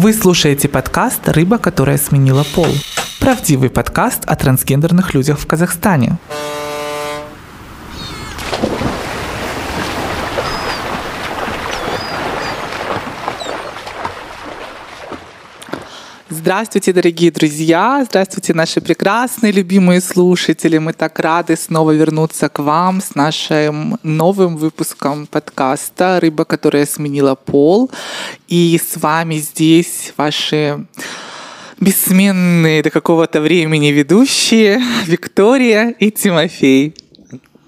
Вы слушаете подкаст «Рыба, которая сменила пол». Правдивый подкаст о трансгендерных людях в Казахстане. Здравствуйте, дорогие друзья! Здравствуйте, наши прекрасные, любимые слушатели! Мы так рады снова вернуться к вам с нашим новым выпуском подкаста «Рыба, которая сменила пол». И с вами здесь ваши бессменные до какого-то времени ведущие Виктория и Тимофей.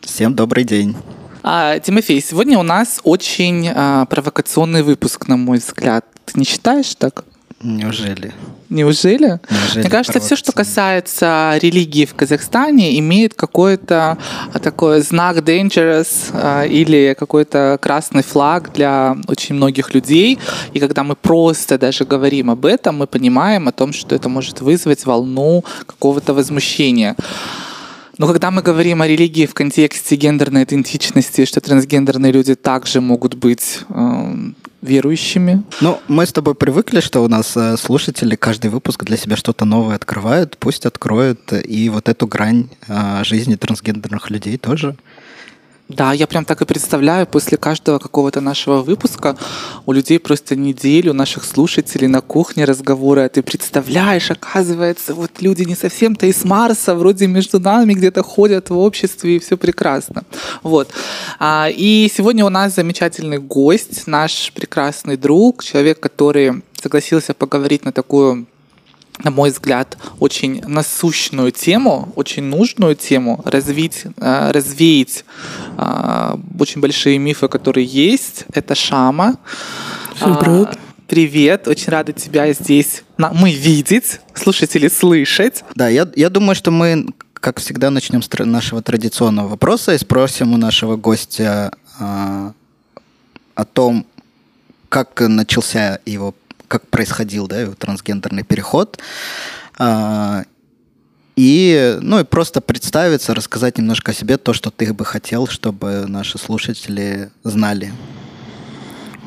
Всем добрый день. А, Тимофей, сегодня у нас очень а, провокационный выпуск, на мой взгляд. Ты не считаешь так? Неужели? Неужели? Неужели Мне кажется, все, что касается религии в Казахстане, имеет какой-то а, такой знак dangerous а, или какой-то красный флаг для очень многих людей. И когда мы просто даже говорим об этом, мы понимаем о том, что это может вызвать волну какого-то возмущения. Но когда мы говорим о религии в контексте гендерной идентичности, что трансгендерные люди также могут быть э, верующими. Ну, мы с тобой привыкли, что у нас э, слушатели каждый выпуск для себя что-то новое открывают. Пусть откроют и вот эту грань э, жизни трансгендерных людей тоже. Да, я прям так и представляю, после каждого какого-то нашего выпуска у людей просто неделю наших слушателей на кухне разговоры, а ты представляешь, оказывается, вот люди не совсем-то из Марса, вроде между нами где-то ходят в обществе, и все прекрасно. Вот. А, и сегодня у нас замечательный гость, наш прекрасный друг, человек, который согласился поговорить на такую на мой взгляд, очень насущную тему, очень нужную тему, развить, э, развеять э, очень большие мифы, которые есть. Это Шама. Всем привет. Привет, очень рада тебя здесь мы видеть, слушатели слышать. Да, я, я думаю, что мы, как всегда, начнем с нашего традиционного вопроса и спросим у нашего гостя э, о том, как начался его как происходил, да, трансгендерный переход. А, и, ну, и просто представиться, рассказать немножко о себе, то, что ты бы хотел, чтобы наши слушатели знали.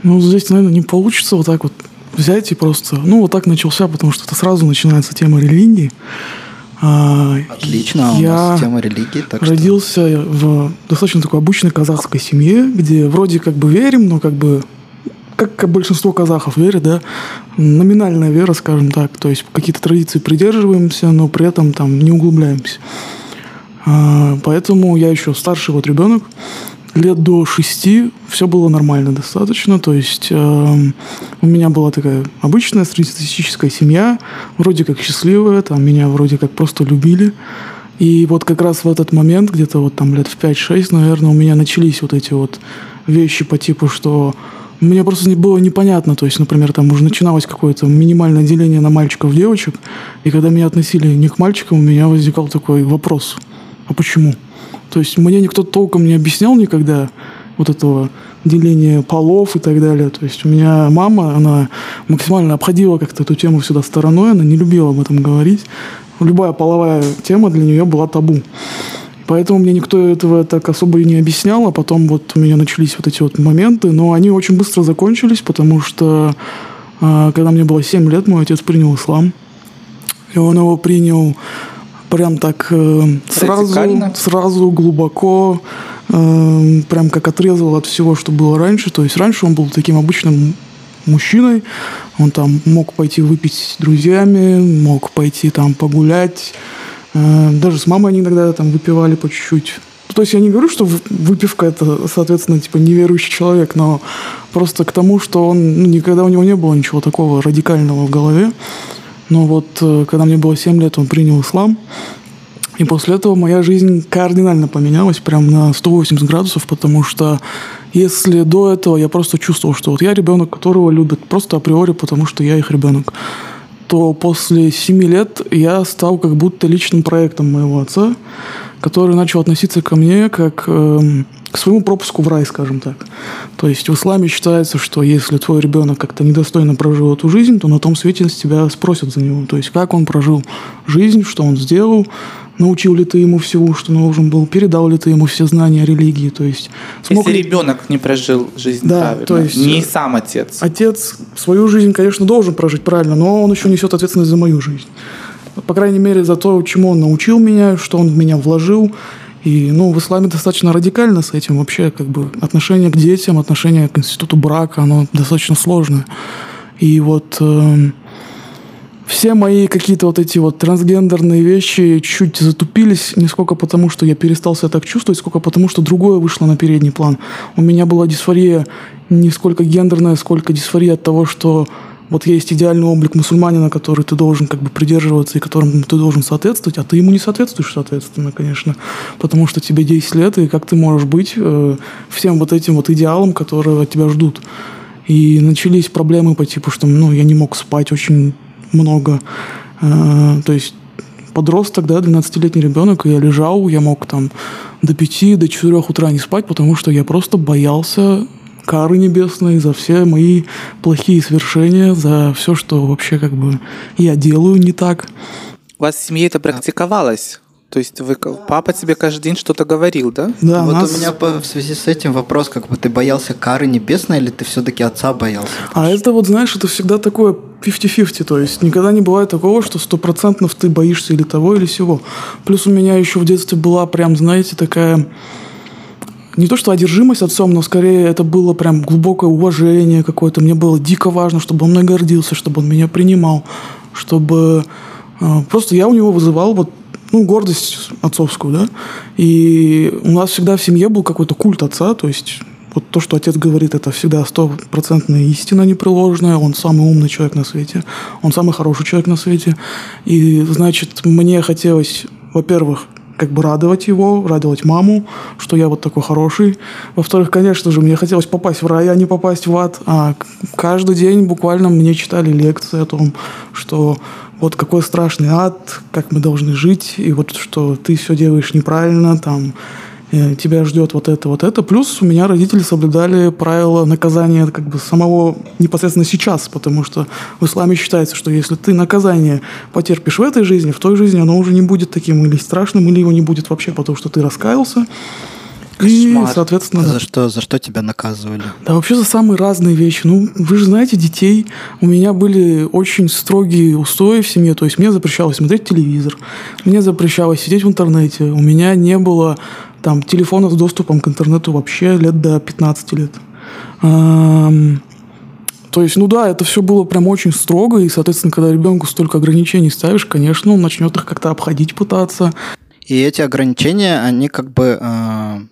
Ну, здесь, наверное, не получится вот так вот взять и просто... Ну, вот так начался, потому что это сразу начинается тема религии. А, Отлично, я у нас тема религии. Так родился что... в достаточно такой обычной казахской семье, где вроде как бы верим, но как бы как большинство казахов верят, да, номинальная вера, скажем так, то есть какие-то традиции придерживаемся, но при этом там не углубляемся. А, поэтому я еще старший вот ребенок, лет до шести все было нормально достаточно, то есть э, у меня была такая обычная среднестатистическая семья, вроде как счастливая, там меня вроде как просто любили, и вот как раз в этот момент, где-то вот там лет в 5-6, наверное, у меня начались вот эти вот вещи по типу, что мне просто не было непонятно, то есть, например, там уже начиналось какое-то минимальное деление на мальчиков девочек, и когда меня относили не к мальчикам, у меня возникал такой вопрос, а почему? То есть мне никто толком не объяснял никогда вот этого деления полов и так далее. То есть у меня мама, она максимально обходила как-то эту тему сюда стороной, она не любила об этом говорить. Любая половая тема для нее была табу. Поэтому мне никто этого так особо и не объяснял, а потом вот у меня начались вот эти вот моменты, но они очень быстро закончились, потому что а, когда мне было 7 лет, мой отец принял ислам, и он его принял прям так э, сразу, сразу глубоко, э, прям как отрезал от всего, что было раньше. То есть раньше он был таким обычным мужчиной, он там мог пойти выпить с друзьями, мог пойти там погулять, даже с мамой они иногда там выпивали по чуть-чуть. То есть я не говорю, что выпивка это, соответственно, типа неверующий человек, но просто к тому, что он ну, никогда у него не было ничего такого радикального в голове. Но вот э, когда мне было 7 лет, он принял ислам. И после этого моя жизнь кардинально поменялась, прям на 180 градусов, потому что если до этого я просто чувствовал, что вот я ребенок, которого любят просто априори, потому что я их ребенок, то после семи лет я стал как будто личным проектом моего отца. который начал относиться ко мне как э, к своему пропуску в рай, скажем так. То есть в исламе считается, что если твой ребенок как-то недостойно прожил эту жизнь, то на том свете с тебя спросят за него. То есть как он прожил жизнь, что он сделал, научил ли ты ему всего, что нужен был, передал ли ты ему все знания о религии, то есть смог Если ли... ребенок не прожил жизнь да, правильно, то есть не сам отец. Отец свою жизнь, конечно, должен прожить правильно, но он еще несет ответственность за мою жизнь. По крайней мере, за то, чему он научил меня, что он в меня вложил. И, ну, в исламе достаточно радикально с этим вообще, как бы, отношение к детям, отношение к институту брака, оно достаточно сложное. И вот э, все мои какие-то вот эти вот трансгендерные вещи чуть затупились, не сколько потому, что я перестал себя так чувствовать, сколько потому, что другое вышло на передний план. У меня была дисфория не сколько гендерная, сколько дисфория от того, что вот есть идеальный облик мусульманина, который ты должен как бы придерживаться и которому ты должен соответствовать, а ты ему не соответствуешь, соответственно, конечно, потому что тебе 10 лет, и как ты можешь быть э, всем вот этим вот идеалом, которые от тебя ждут. И начались проблемы по типу, что ну, я не мог спать очень много. Э, то есть подросток, да, 12-летний ребенок, я лежал, я мог там до 5, до 4 утра не спать, потому что я просто боялся кары небесной за все мои плохие свершения, за все, что вообще как бы я делаю не так. У вас в семье это практиковалось? То есть вы, папа тебе каждый день что-то говорил, да? Да. Вот нас... у меня по, в связи с этим вопрос, как бы ты боялся кары небесной или ты все-таки отца боялся? А это вот, знаешь, это всегда такое 50-50, то есть никогда не бывает такого, что стопроцентно ты боишься или того, или всего. Плюс у меня еще в детстве была прям, знаете, такая не то что одержимость отцом, но скорее это было прям глубокое уважение какое-то. Мне было дико важно, чтобы он мной гордился, чтобы он меня принимал, чтобы э, просто я у него вызывал вот ну, гордость отцовскую, да. И у нас всегда в семье был какой-то культ отца, то есть вот то, что отец говорит, это всегда стопроцентная истина непреложная. Он самый умный человек на свете. Он самый хороший человек на свете. И, значит, мне хотелось, во-первых, как бы радовать его, радовать маму, что я вот такой хороший. Во-вторых, конечно же, мне хотелось попасть в рай, а не попасть в ад. А каждый день буквально мне читали лекции о том, что вот какой страшный ад, как мы должны жить, и вот что ты все делаешь неправильно, там Э, тебя ждет вот это, вот это. Плюс у меня родители соблюдали правила наказания как бы самого непосредственно сейчас, потому что в исламе считается, что если ты наказание потерпишь в этой жизни, в той жизни оно уже не будет таким или страшным, или его не будет вообще, потому что ты раскаялся. И, соответственно... А за, что, за что тебя наказывали? Да, вообще за самые разные вещи. Ну, вы же знаете, детей. У меня были очень строгие устои в семье. То есть мне запрещалось смотреть телевизор, мне запрещалось сидеть в интернете. У меня не было там телефона с доступом к интернету вообще лет до 15 лет. То есть, ну да, это все было прям очень строго, и, соответственно, когда ребенку столько ограничений ставишь, конечно, он начнет их как-то обходить пытаться. И эти ограничения, они как бы ну,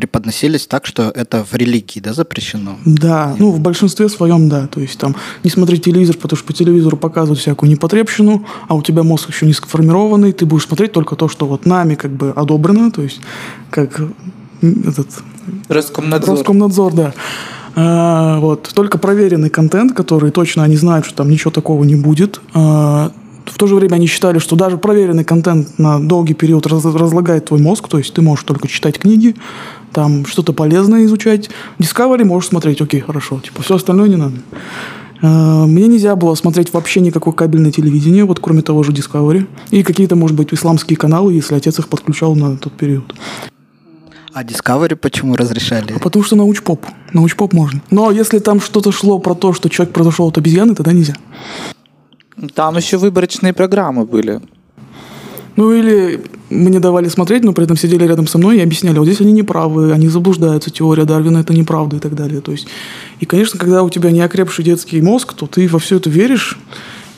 преподносились так, что это в религии, да, запрещено? Да, ну, в большинстве своем, да. То есть там не смотреть телевизор, потому что по телевизору показывают всякую непотребщину, а у тебя мозг еще не сформированный, ты будешь смотреть только то, что вот нами как бы одобрено, то есть как этот... Роскомнадзор. Роскомнадзор, да. А, вот. Только проверенный контент, который точно они знают, что там ничего такого не будет. А, в то же время они считали, что даже проверенный контент на долгий период раз, разлагает твой мозг, то есть ты можешь только читать книги, там что-то полезное изучать. Discovery можешь смотреть, окей, хорошо, типа все остальное не надо. А, мне нельзя было смотреть вообще никакое кабельное телевидение, вот кроме того же Discovery. И какие-то, может быть, исламские каналы, если отец их подключал на тот период. А Discovery почему разрешали? А потому что научпоп. Научпоп можно. Но если там что-то шло про то, что человек произошел от обезьяны, тогда нельзя. Там еще выборочные программы были. Ну или мне давали смотреть, но при этом сидели рядом со мной и объясняли, вот здесь они неправы, они заблуждаются, теория Дарвина это неправда и так далее. То есть, и, конечно, когда у тебя неокрепший детский мозг, то ты во все это веришь.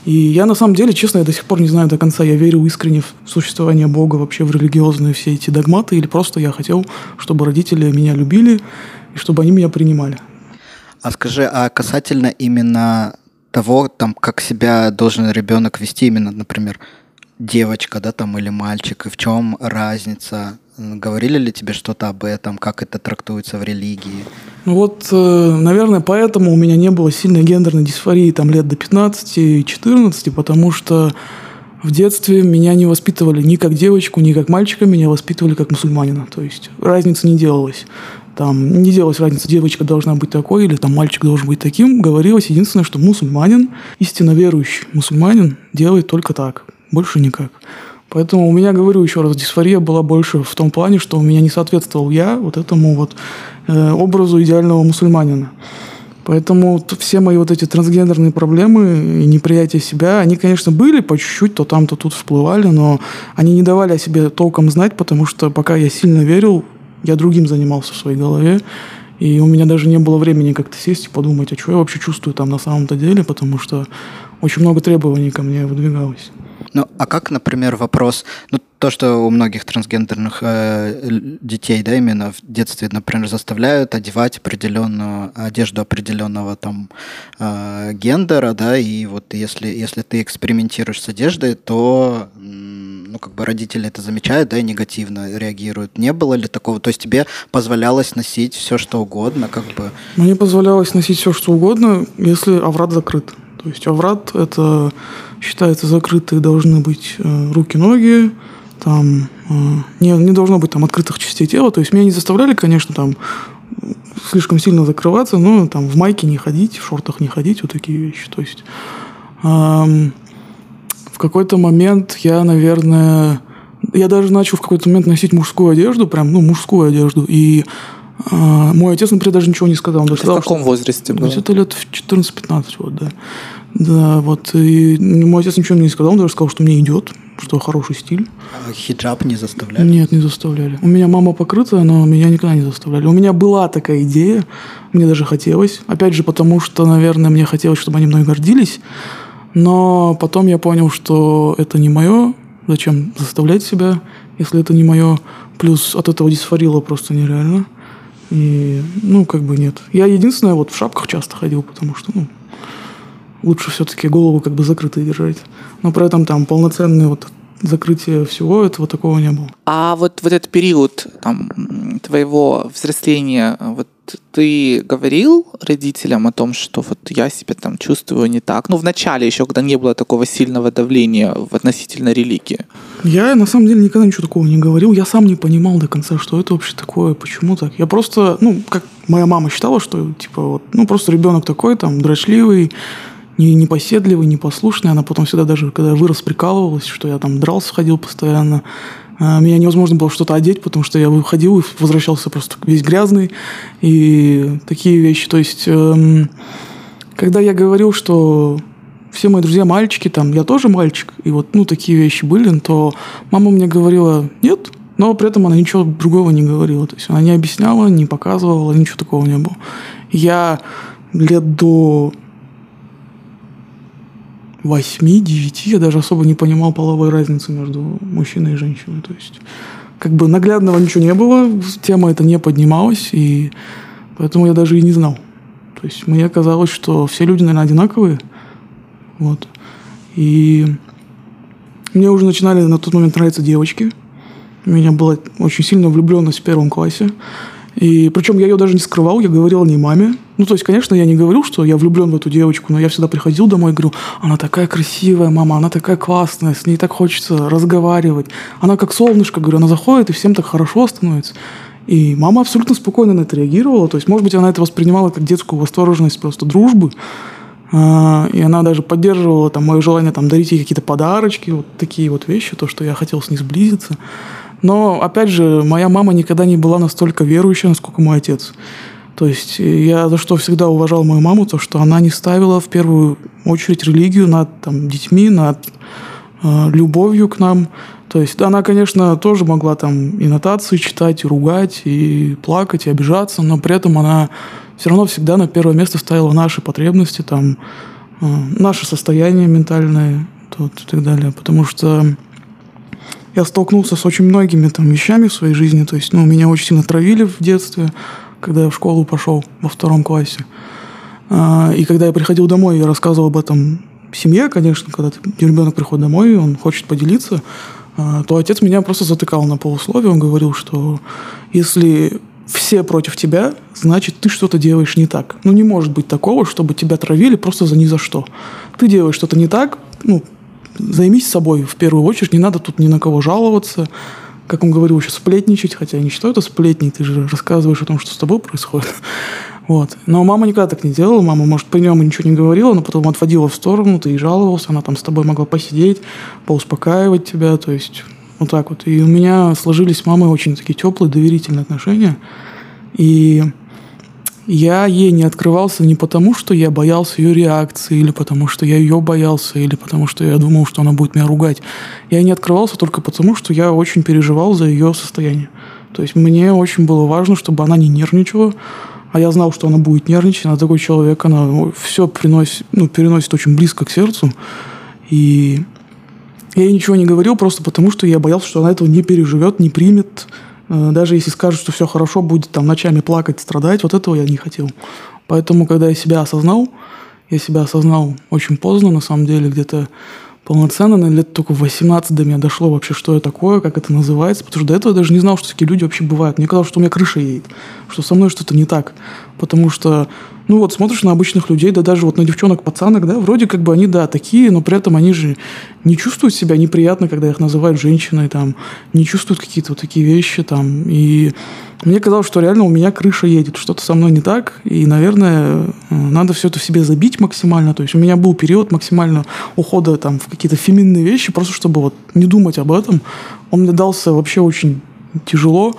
И я на самом деле, честно, я до сих пор не знаю до конца, я верю искренне в существование Бога, вообще в религиозные все эти догматы, или просто я хотел, чтобы родители меня любили и чтобы они меня принимали. А скажи, а касательно именно того, там, как себя должен ребенок вести, именно, например, девочка, да, там, или мальчик, и в чем разница? Говорили ли тебе что-то об этом, как это трактуется в религии? Ну вот, э, наверное, поэтому у меня не было сильной гендерной дисфории там лет до 15-14, потому что В детстве меня не воспитывали ни как девочку, ни как мальчика, меня воспитывали как мусульманина. То есть разницы не делалось. Там не делалась разница, девочка должна быть такой или там мальчик должен быть таким. Говорилось единственное, что мусульманин, истинно верующий мусульманин делает только так, больше никак. Поэтому у меня, говорю еще раз, дисфория была больше в том плане, что у меня не соответствовал я вот этому вот э, образу идеального мусульманина. Поэтому все мои вот эти трансгендерные проблемы и неприятие себя, они, конечно, были по чуть-чуть, то там, то тут всплывали, но они не давали о себе толком знать, потому что пока я сильно верил, я другим занимался в своей голове, и у меня даже не было времени как-то сесть и подумать, а что я вообще чувствую там на самом-то деле, потому что очень много требований ко мне выдвигалось. Ну, а как, например, вопрос, ну, то, что у многих трансгендерных э, детей, да, именно в детстве, например, заставляют одевать определенную одежду определенного там э, гендера, да, и вот если, если ты экспериментируешь с одеждой, то ну, как бы родители это замечают, да, и негативно реагируют. Не было ли такого? То есть тебе позволялось носить все, что угодно, как бы? Мне позволялось носить все, что угодно, если аврат закрыт. То есть аврат – это считается закрытые должны быть э, руки-ноги, там э, не, не должно быть там открытых частей тела. То есть меня не заставляли, конечно, там слишком сильно закрываться, но там в майке не ходить, в шортах не ходить, вот такие вещи. То есть эм, в какой-то момент я, наверное, я даже начал в какой-то момент носить мужскую одежду, прям, ну, мужскую одежду, и э, мой отец, например, даже ничего не сказал. Он даже сказал, в каком что, возрасте было? Это лет в 14-15, вот, да. Да, вот. И мой отец ничего мне не сказал, он даже сказал, что мне идет, что хороший стиль. А хиджаб не заставляли? Нет, не заставляли. У меня мама покрытая, но меня никогда не заставляли. У меня была такая идея, мне даже хотелось. Опять же, потому что, наверное, мне хотелось, чтобы они мной гордились. Но потом я понял, что это не мое. Зачем заставлять себя, если это не мое? Плюс от этого дисфорила просто нереально. И, ну, как бы нет. Я единственное, вот в шапках часто ходил, потому что, ну, лучше все-таки голову как бы закрытой держать. Но при этом там полноценное вот закрытие всего этого такого не было. А вот в этот период там, твоего взросления, вот ты говорил родителям о том, что вот я себя там чувствую не так? Ну, в начале еще, когда не было такого сильного давления в относительно религии. Я, на самом деле, никогда ничего такого не говорил. Я сам не понимал до конца, что это вообще такое, почему так. Я просто, ну, как моя мама считала, что, типа, вот, ну, просто ребенок такой, там, дрочливый, не, непоседливый, непослушный. Она потом всегда даже, когда вырос, прикалывалась, что я там дрался, ходил постоянно. А, меня невозможно было что-то одеть, потому что я выходил и возвращался просто весь грязный. И такие вещи. То есть, эм, когда я говорил, что все мои друзья мальчики, там, я тоже мальчик, и вот, ну, такие вещи были, то мама мне говорила, нет, но при этом она ничего другого не говорила. То есть она не объясняла, не показывала, ничего такого не было. Я лет до 8-9 я даже особо не понимал половой разницы между мужчиной и женщиной. То есть как бы наглядного ничего не было, тема эта не поднималась, и поэтому я даже и не знал. То есть мне казалось, что все люди, наверное, одинаковые. Вот. И мне уже начинали на тот момент нравиться девочки. У меня была очень сильная влюбленность в первом классе. И причем я ее даже не скрывал, я говорил не маме. Ну, то есть, конечно, я не говорил, что я влюблен в эту девочку, но я всегда приходил домой и говорил, она такая красивая, мама, она такая классная, с ней так хочется разговаривать. Она как солнышко, говорю, она заходит, и всем так хорошо становится. И мама абсолютно спокойно на это реагировала. То есть, может быть, она это воспринимала как детскую восторженность просто дружбы. А, и она даже поддерживала там, мое желание там, дарить ей какие-то подарочки, вот такие вот вещи, то, что я хотел с ней сблизиться. Но, опять же, моя мама никогда не была настолько верующая, насколько мой отец. То есть я за что всегда уважал мою маму, то что она не ставила в первую очередь религию над там, детьми, над э, любовью к нам. То есть она, конечно, тоже могла там и нотации читать, и ругать, и плакать, и обижаться, но при этом она все равно всегда на первое место ставила наши потребности, там, э, наше состояние ментальное тут, и так далее. Потому что я столкнулся с очень многими там вещами в своей жизни. То есть, ну, меня очень сильно травили в детстве, когда я в школу пошел во втором классе. А, и когда я приходил домой, я рассказывал об этом семье, конечно, когда ребенок приходит домой, он хочет поделиться, а, то отец меня просто затыкал на полусловие. Он говорил, что если все против тебя, значит, ты что-то делаешь не так. Ну, не может быть такого, чтобы тебя травили просто за ни за что. Ты делаешь что-то не так, ну, займись собой в первую очередь, не надо тут ни на кого жаловаться, как он говорил, еще сплетничать, хотя я не считаю это сплетней, ты же рассказываешь о том, что с тобой происходит. Вот. Но мама никогда так не делала, мама, может, при нем ничего не говорила, но потом отводила в сторону, ты и жаловался, она там с тобой могла посидеть, поуспокаивать тебя, то есть вот так вот. И у меня сложились с мамой очень такие теплые, доверительные отношения. И я ей не открывался не потому, что я боялся ее реакции, или потому, что я ее боялся, или потому, что я думал, что она будет меня ругать. Я не открывался только потому, что я очень переживал за ее состояние. То есть мне очень было важно, чтобы она не нервничала, а я знал, что она будет нервничать, она такой человек, она все приносит, ну, переносит очень близко к сердцу. И я ей ничего не говорил просто потому, что я боялся, что она этого не переживет, не примет, даже если скажут, что все хорошо, будет там ночами плакать, страдать, вот этого я не хотел. Поэтому, когда я себя осознал, я себя осознал очень поздно, на самом деле, где-то полноценно, на лет только в 18 до меня дошло вообще, что это такое, как это называется, потому что до этого я даже не знал, что такие люди вообще бывают. Мне казалось, что у меня крыша едет, что со мной что-то не так. Потому что, ну вот, смотришь на обычных людей, да даже вот на девчонок, пацанок, да, вроде как бы они, да, такие, но при этом они же не чувствуют себя неприятно, когда их называют женщиной, там, не чувствуют какие-то вот такие вещи, там, и мне казалось, что реально у меня крыша едет, что-то со мной не так, и, наверное, надо все это в себе забить максимально. То есть у меня был период максимально ухода там, в какие-то феминные вещи, просто чтобы вот не думать об этом. Он мне дался вообще очень тяжело.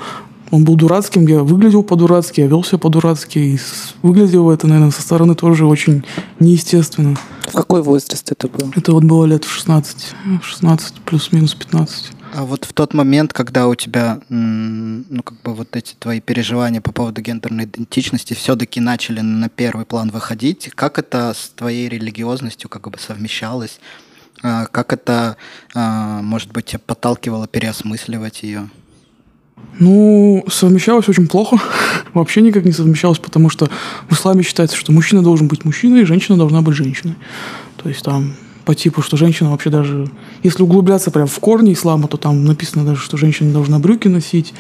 Он был дурацким, я выглядел по-дурацки, я вел себя по-дурацки, и выглядел это, наверное, со стороны тоже очень неестественно. В какой возраст это был? Это вот было лет в 16, 16 плюс-минус 15. А вот в тот момент, когда у тебя, ну, как бы вот эти твои переживания по поводу гендерной идентичности все-таки начали на первый план выходить, как это с твоей религиозностью как бы совмещалось? А, как это, а, может быть, тебя подталкивало переосмысливать ее? Ну, совмещалось очень плохо. Вообще никак не совмещалось, потому что в исламе считается, что мужчина должен быть мужчиной, и женщина должна быть женщиной. То есть там по типу, что женщина вообще даже... Если углубляться прям в корни ислама, то там написано даже, что женщина не должна брюки носить,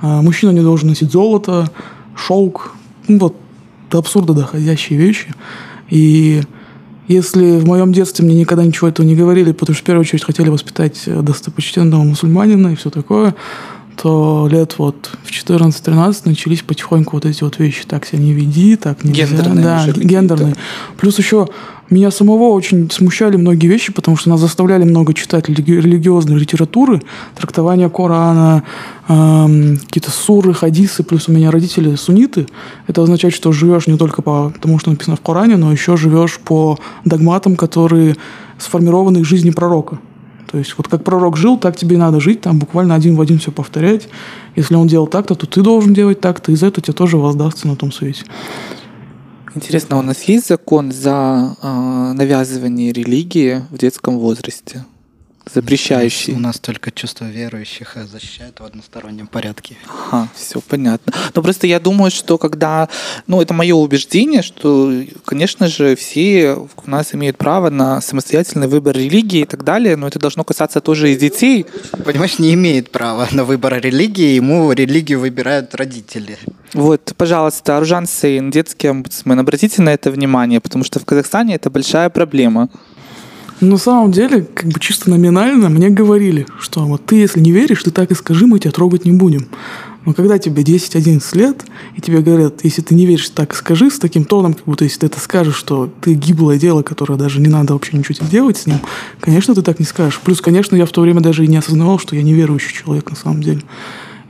а мужчина не должен носить золото, шелк. Ну вот, до абсурда доходящие вещи. И если в моем детстве мне никогда ничего этого не говорили, потому что в первую очередь хотели воспитать достопочтенного мусульманина и все такое, то лет вот в 14-13 начались потихоньку вот эти вот вещи. Так себя не веди, так нельзя. Гендерные. Да, гендерные. Плюс еще меня самого очень смущали многие вещи, потому что нас заставляли много читать религиозной литературы, трактования Корана, э, какие-то суры, хадисы, плюс у меня родители сунниты. Это означает, что живешь не только по тому, что написано в Коране, но еще живешь по догматам, которые сформированы из жизни пророка. То есть вот как пророк жил, так тебе и надо жить, там буквально один в один все повторять. Если он делал так-то, то ты должен делать так-то, и за это тебе тоже воздастся на том свете. Интересно, у нас есть закон за э, навязывание религии в детском возрасте? Запрещающий. У нас только чувство верующих защищает в одностороннем порядке. Ага, все понятно. Но просто я думаю, что когда, ну, это мое убеждение, что, конечно же, все у нас имеют право на самостоятельный выбор религии и так далее, но это должно касаться тоже и детей. Понимаешь, не имеет права на выбор религии, ему религию выбирают родители. Вот, пожалуйста, Аружан Сейн, детский омбудсмен, обратите на это внимание, потому что в Казахстане это большая проблема. На самом деле, как бы чисто номинально мне говорили, что вот ты, если не веришь, ты так и скажи, мы тебя трогать не будем. Но когда тебе 10-11 лет, и тебе говорят, если ты не веришь, так скажи с таким тоном, как будто если ты это скажешь, что ты гиблое дело, которое даже не надо вообще ничего делать с ним, конечно, ты так не скажешь. Плюс, конечно, я в то время даже и не осознавал, что я неверующий человек на самом деле.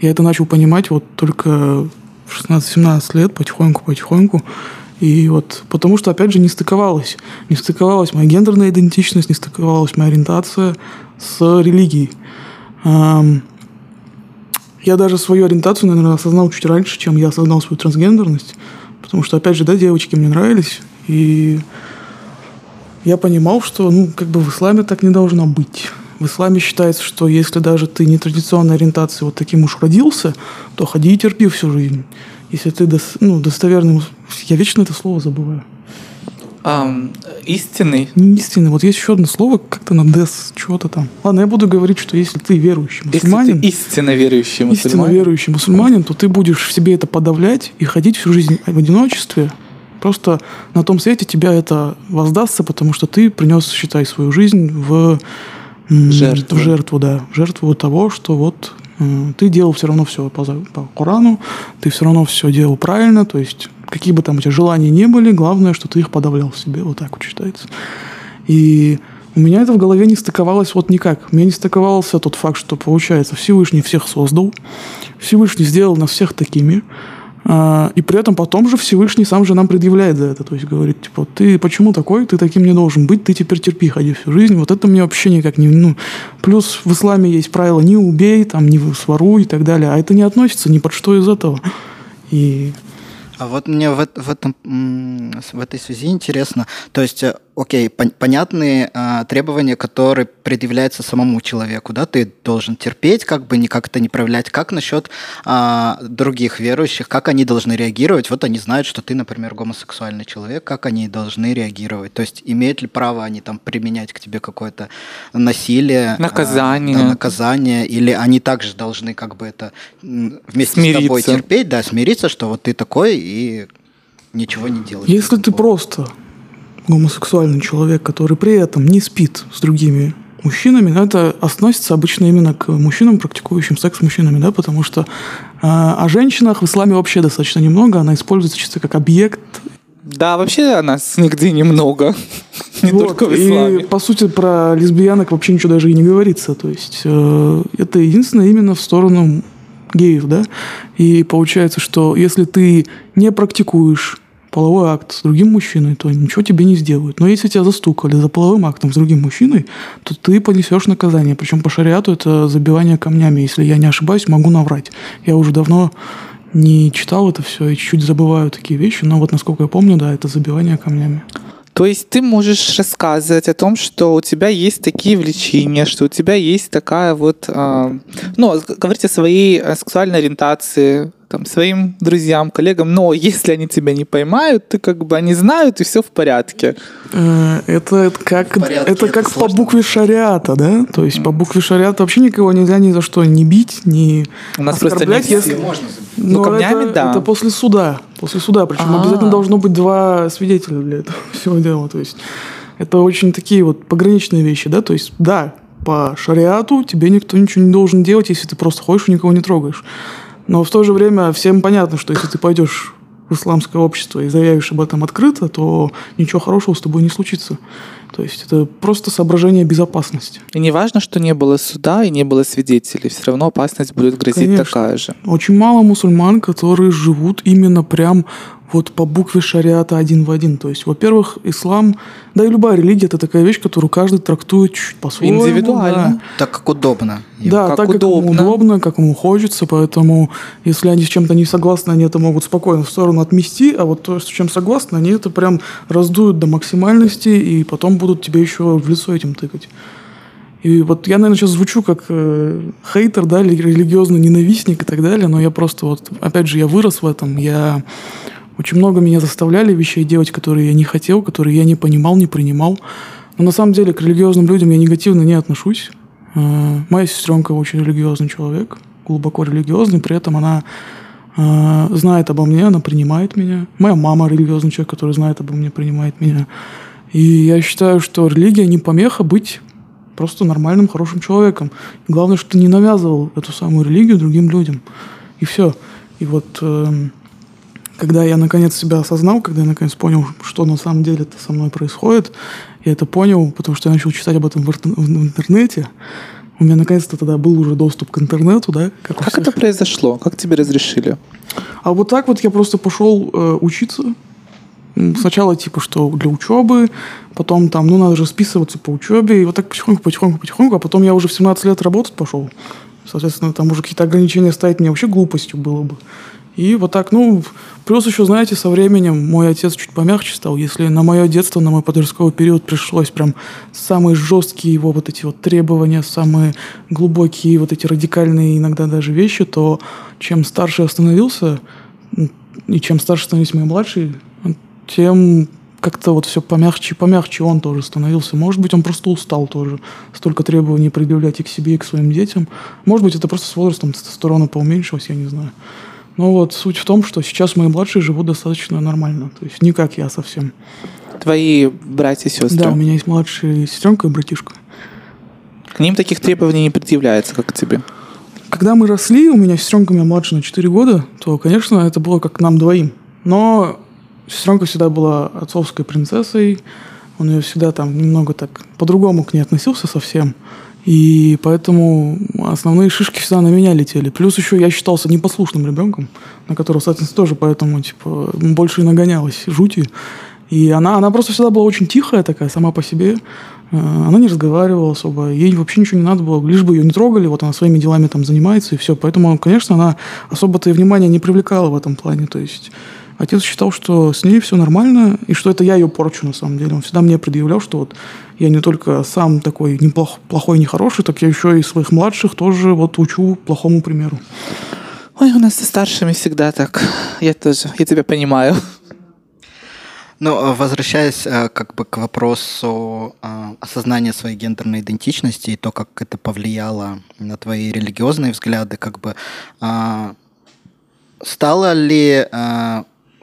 Я это начал понимать вот только в 16-17 лет, потихоньку-потихоньку. И вот потому что, опять же, не стыковалась. Не стыковалась моя гендерная идентичность, не стыковалась моя ориентация с религией. Я даже свою ориентацию, наверное, осознал чуть раньше, чем я осознал свою трансгендерность. Потому что, опять же, да, девочки мне нравились. И я понимал, что, ну, как бы в исламе так не должно быть. В исламе считается, что если даже ты не традиционной ориентации вот таким уж родился, то ходи и терпи всю жизнь если ты дос, ну, достоверный, я вечно это слово забываю. Um, истинный? Не истинный. Вот есть еще одно слово, как-то на дес, чего-то там. Ладно, я буду говорить, что если ты верующий мусульманин... Если ты истинно верующий мусульманин. Истинно верующий мусульманин, то ты будешь в себе это подавлять и ходить всю жизнь в одиночестве, Просто на том свете тебя это воздастся, потому что ты принес, считай, свою жизнь в Жертву. в жертву, да, в жертву того, что вот ты делал все равно все по, по Корану, ты все равно все делал правильно, то есть какие бы там у тебя желания не были, главное, что ты их подавлял в себе, вот так вот считается. И у меня это в голове не стыковалось вот никак. У меня не стыковался тот факт, что, получается, Всевышний всех создал, Всевышний сделал нас всех такими, и при этом потом же Всевышний сам же нам предъявляет за это. То есть говорит, типа, ты почему такой, ты таким не должен быть, ты теперь терпи, ходи всю жизнь. Вот это мне вообще никак не... Ну, плюс в исламе есть правило «не убей», там, «не своруй» и так далее. А это не относится ни под что из этого. И А вот мне в, в этом, в этой связи интересно, то есть, э, окей, пон- понятные а, требования, которые предъявляются самому человеку, да, ты должен терпеть, как бы никак это не проявлять. Как насчет а, других верующих, как они должны реагировать? Вот они знают, что ты, например, гомосексуальный человек, как они должны реагировать? То есть, имеют ли право они там применять к тебе какое-то насилие? а, Наказание. да, наказание, или они также должны как бы это вместе с тобой Смириться. терпеть, да, смириться, что вот ты такой и ничего не делаешь. Если ты поводу. просто гомосексуальный человек, который при этом не спит с другими мужчинами, это относится обычно именно к мужчинам, практикующим секс с мужчинами, да, потому что а, о женщинах в исламе вообще достаточно немного, она используется чисто как объект. Да, вообще о нас нигде немного. Не Вот, только в и исламе. по сути про лесбиянок вообще ничего даже и не говорится, то есть э, это единственное именно в сторону геев, да, и получается, что если ты не практикуешь половой акт с другим мужчиной, то ничего тебе не сделают. Но если тебя застукали за половым актом с другим мужчиной, то ты понесешь наказание. Причем по шариату это забивание камнями. Если я не ошибаюсь, могу наврать. Я уже давно не читал это все и чуть-чуть забываю такие вещи, но вот насколько я помню, да, это забивание камнями. То есть ты можешь рассказывать о том, что у тебя есть такие влечения, что у тебя есть такая вот, а, ну, говорить о своей э, сексуальной ориентации, там, своим друзьям, коллегам, но если они тебя не поймают, ты как бы они знают, и все в порядке. Э, Это как, порядке это это как по сложно. букве шариата, да? То есть по букве шариата вообще никого нельзя ни за что не бить, не У нас просто нет если- можно забить. Ну, Но камнями, это, да. это после суда. После суда. Причем А. обязательно должно быть два свидетеля для этого всего дела. То есть это очень такие вот пограничные вещи, да? То есть, да, по шариату тебе никто ничего не должен делать, если ты просто ходишь и никого не трогаешь. Но в то же время всем понятно, что если ты пойдешь в исламское общество и заявишь об этом открыто, то ничего хорошего с тобой не случится. То есть это просто соображение безопасности. И не важно, что не было суда и не было свидетелей, все равно опасность будет грозить Конечно. такая же. Очень мало мусульман, которые живут именно прям вот по букве шариата один в один. То есть, во-первых, ислам, да и любая религия, это такая вещь, которую каждый трактует чуть по-своему. Индивидуально. Так как удобно. Да, да Как так как ему удобно. удобно, как ему хочется, поэтому если они с чем-то не согласны, они это могут спокойно в сторону отмести, а вот то, с чем согласны, они это прям раздуют до максимальности и потом будут тебе еще в лицо этим тыкать. И вот я, наверное, сейчас звучу как э, хейтер, да, или религиозный ненавистник и так далее, но я просто вот, опять же, я вырос в этом, я очень много меня заставляли вещей делать, которые я не хотел, которые я не понимал, не принимал. Но на самом деле к религиозным людям я негативно не отношусь. Э, Моя сестренка очень религиозный человек, глубоко религиозный, при этом она э, знает обо мне, она принимает меня. Моя мама религиозный человек, который знает обо мне, принимает меня. И я считаю, что религия не помеха быть просто нормальным, хорошим человеком. Главное, чтобы ты не навязывал эту самую религию другим людям. И все. И вот эм, когда я наконец себя осознал, когда я наконец понял, что на самом деле со мной происходит, я это понял, потому что я начал читать об этом в, интернете. У меня наконец-то тогда был уже доступ к интернету, да? Как, Как это произошло? Как тебе разрешили? А вот так вот я просто пошел э, учиться. Сначала типа что для учебы, потом там, ну надо же списываться по учебе, и вот так потихоньку, потихоньку, потихоньку, а потом я уже в 17 лет работать пошел. Соответственно, там уже какие-то ограничения ставить мне вообще глупостью было бы. И вот так, ну, плюс еще, знаете, со временем мой отец чуть помягче стал. Если на мое детство, на мой подростковый период пришлось прям самые жесткие его вот эти вот требования, самые глубокие вот эти радикальные иногда даже вещи, то чем старше я становился, и чем старше становились мои младшие, тем как-то вот все помягче и помягче он тоже становился. Может быть, он просто устал тоже. Столько требований предъявлять и к себе, и к своим детям. Может быть, это просто с возрастом тестостерона поуменьшилось, я не знаю. Но вот суть в том, что сейчас мои младшие живут достаточно нормально. То есть не как я совсем. Твои братья и сестры? Да, у меня есть младшая сестренка и братишка. К ним таких требований не предъявляется, как к тебе? Когда мы росли, у меня сестренка у меня младше на 4 года, то, конечно, это было как нам двоим. Но сестренка всегда была отцовской принцессой, он ее всегда там немного так по-другому к ней относился совсем. И поэтому основные шишки всегда на меня летели. Плюс еще я считался непослушным ребенком, на которого, соответственно, тоже поэтому типа, больше и нагонялась жути. И она, она просто всегда была очень тихая такая, сама по себе. Э, она не разговаривала особо, ей вообще ничего не надо было, лишь бы ее не трогали, вот она своими делами там занимается и все. Поэтому, конечно, она особо-то и внимания не привлекала в этом плане. То есть Отец считал, что с ней все нормально, и что это я ее порчу на самом деле. Он всегда мне предъявлял, что вот я не только сам такой неплох, плохой, нехороший, так я еще и своих младших тоже вот учу плохому примеру. Ой, у нас со старшими всегда так. Я тоже, я тебя понимаю. Ну, а возвращаясь э, как бы к вопросу э, осознания своей гендерной идентичности и то, как это повлияло на твои религиозные взгляды, как бы э, стало ли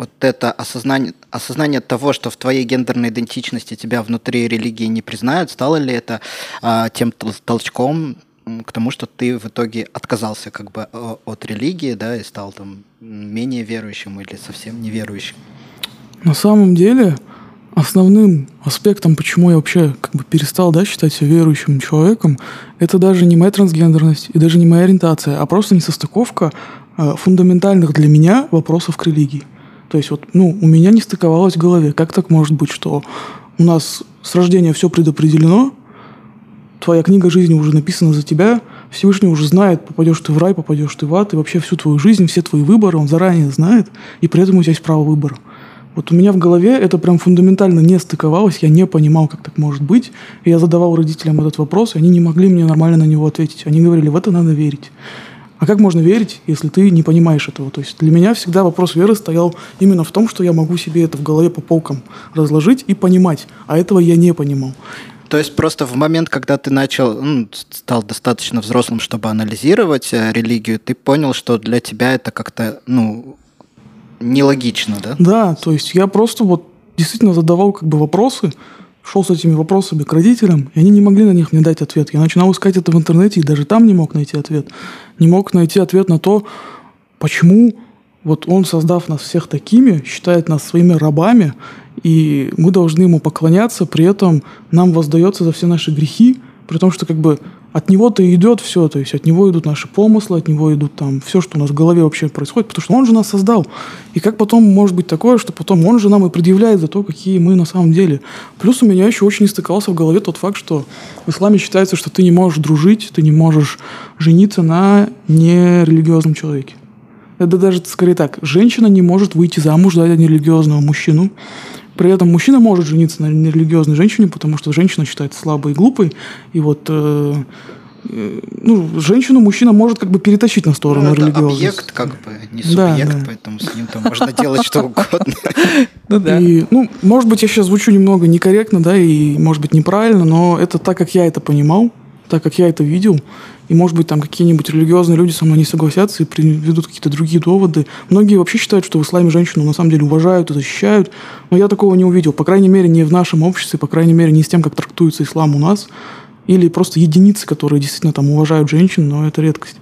вот это осознание, осознание того, что в твоей гендерной идентичности тебя внутри религии не признают, стало ли это а, тем толчком к тому, что ты в итоге отказался как бы от религии, да, и стал там менее верующим или совсем неверующим? На самом деле, основным аспектом, почему я вообще как бы перестал да, считать себя верующим человеком, это даже не моя трансгендерность и даже не моя ориентация, а просто несостыковка э, фундаментальных для меня вопросов к религии. То есть вот, ну, у меня не стыковалось в голове. Как так может быть, что у нас с рождения все предопределено, твоя книга жизни уже написана за тебя, Всевышний уже знает, попадешь ты в рай, попадешь ты в ад, и вообще всю твою жизнь, все твои выборы он заранее знает, и при этом у тебя есть право выбора. Вот у меня в голове это прям фундаментально не стыковалось, я не понимал, как так может быть. И я задавал родителям этот вопрос, и они не могли мне нормально на него ответить. Они говорили, в это надо верить. А как можно верить, если ты не понимаешь этого? То есть для меня всегда вопрос веры стоял именно в том, что я могу себе это в голове по полкам разложить и понимать, а этого я не понимал. То есть просто в момент, когда ты начал, ну, стал достаточно взрослым, чтобы анализировать э, религию, ты понял, что для тебя это как-то, ну, нелогично, да? Да, то есть я просто вот действительно задавал как бы вопросы, шел с этими вопросами к родителям, и они не могли на них мне дать ответ. Я начинал искать это в интернете, и даже там не мог найти ответ. Не мог найти ответ на то, почему вот он, создав нас всех такими, считает нас своими рабами, и мы должны ему поклоняться, при этом нам воздается за все наши грехи, при том, что как бы от него-то идет все, то есть от него идут наши помыслы, от него идут там все, что у нас в голове вообще происходит, потому что он же нас создал. И как потом может быть такое, что потом он же нам и предъявляет за то, какие мы на самом деле. Плюс у меня еще очень истыкался в голове тот факт, что в исламе считается, что ты не можешь дружить, ты не можешь жениться на нерелигиозном человеке. Это даже скорее так. Женщина не может выйти замуж за нерелигиозного мужчину. При этом мужчина может жениться на нерелигиозной женщине, потому что женщина считается слабой и глупой. И вот э, э, ну, женщину мужчина может как бы перетащить на сторону ну, религиозности. объект, как бы, не субъект, да, да. поэтому с ним там можно делать что угодно. Ну да. И, ну, может быть, я сейчас звучу немного некорректно, да, и может быть неправильно, но это так, как я это понимал, так, как я это видел. И, может быть, там какие-нибудь религиозные люди со мной не согласятся и приведут какие-то другие доводы. Многие вообще считают, что в исламе женщину на самом деле уважают и защищают. Но я такого не увидел. По крайней мере, не в нашем обществе, по крайней мере, не с тем, как трактуется ислам у нас. Или просто единицы, которые действительно там уважают женщин, но это редкость.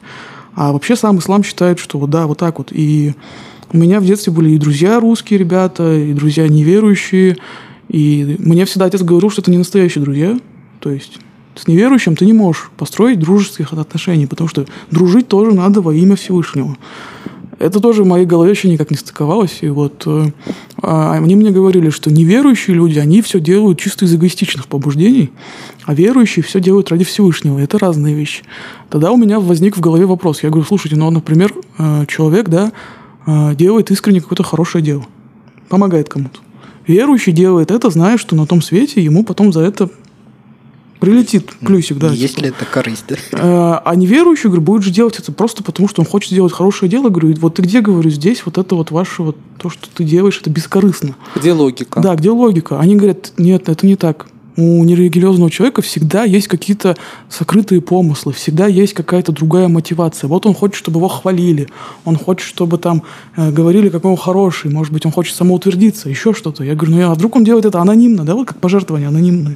А вообще сам ислам считает, что да, вот так вот. И у меня в детстве были и друзья русские ребята, и друзья неверующие. И мне всегда отец говорил, что это не настоящие друзья. То есть с неверующим ты не можешь построить дружеских отношений, потому что дружить тоже надо во имя Всевышнего. Это тоже в моей голове еще никак не стыковалось. И вот э, а, они мне говорили, что неверующие люди, они все делают чисто из эгоистичных побуждений, а верующие все делают ради Всевышнего. Это разные вещи. Тогда у меня возник в голове вопрос. Я говорю, слушайте, ну, например, э, человек, да, э, делает искренне какое-то хорошее дело, помогает кому-то. Верующий делает это, зная, что на том свете ему потом за это Прилетит плюсик, да. Есть типа. это корысть, да? А, а неверующий, говорю, будет же делать это просто потому, что он хочет сделать хорошее дело. Говорю, вот ты где, говорю, здесь вот это вот ваше вот то, что ты делаешь, это бескорыстно. Где логика? Да, где логика? Они говорят, нет, это не так. у нерелигиозного человека всегда есть какие-то сокрытые помыслы, всегда есть какая-то другая мотивация. Вот он хочет, чтобы его хвалили, он хочет, чтобы там э, говорили, какой он хороший, может быть, он хочет самоутвердиться, еще что-то. Я говорю, ну а вдруг он делает это анонимно, да, вот как пожертвование анонимное.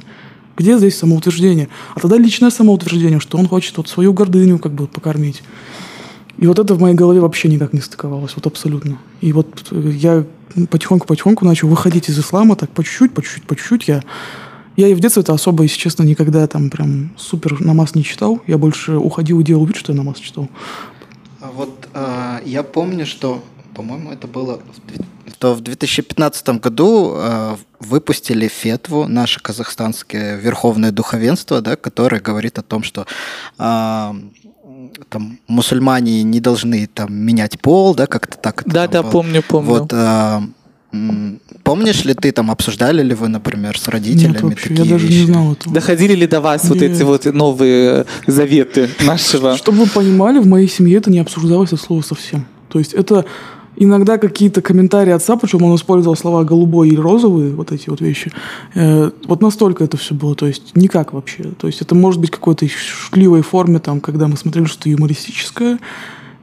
Где здесь самоутверждение? А тогда личное самоутверждение, что он хочет вот свою гордыню как бы покормить. И вот это в моей голове вообще никак не стыковалось, вот абсолютно. И вот э, я потихоньку-потихоньку начал выходить из ислама, так по чуть-чуть, по чуть-чуть, по чуть-чуть. Я, я и в детстве это особо, если честно, никогда там прям супер намаз не читал. Я больше уходил и делал вид, что я намаз читал. А вот э, я помню, что, по-моему, это было то в 2015 году э, выпустили фетву наше казахстанское верховное духовенство, да, которое говорит о том, что э, там мусульмане не должны там менять пол, да, как-то так. Да, да, было. помню, помню. Вот, э, Помнишь ли ты там, обсуждали ли вы, например, с родителями Нет, вообще, такие я даже вещи? не знал этого. Доходили ли до вас Нет. вот эти вот новые заветы нашего? Чтобы вы понимали, в моей семье это не обсуждалось от слова совсем. То есть это иногда какие-то комментарии отца, причем он использовал слова голубой или розовый, вот эти вот вещи. Э, вот настолько это все было, то есть никак вообще. То есть это может быть какой-то шутливой форме, там, когда мы смотрели что-то юмористическое,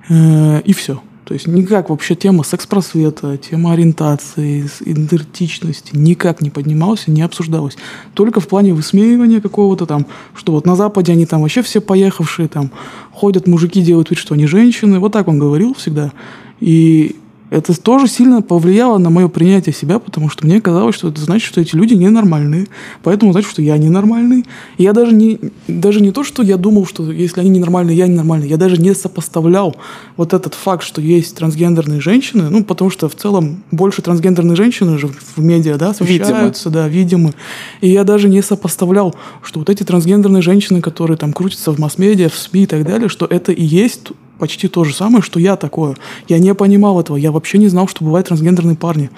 э, и все. То есть никак вообще тема секс-просвета, тема ориентации, идентичности никак не поднималась и не обсуждалась. Только в плане высмеивания какого-то там, что вот на Западе они там вообще все поехавшие, там ходят мужики, делают вид, что они женщины. Вот так он говорил всегда. И это тоже сильно повлияло на мое принятие себя, потому что мне казалось, что это значит, что эти люди ненормальные. Поэтому значит, что я ненормальный. И я даже не, даже не то, что я думал, что если они ненормальные, я ненормальный. Я даже не сопоставлял вот этот факт, что есть трансгендерные женщины. Ну, потому что в целом больше трансгендерные женщины же в медиа, да, освещаются, да, видимы. И я даже не сопоставлял, что вот эти трансгендерные женщины, которые там крутятся в масс-медиа, в СМИ и так далее, что это и есть почти то же самое, что я такое. Я не понимал этого. Я вообще не знал, что бывают трансгендерные парни.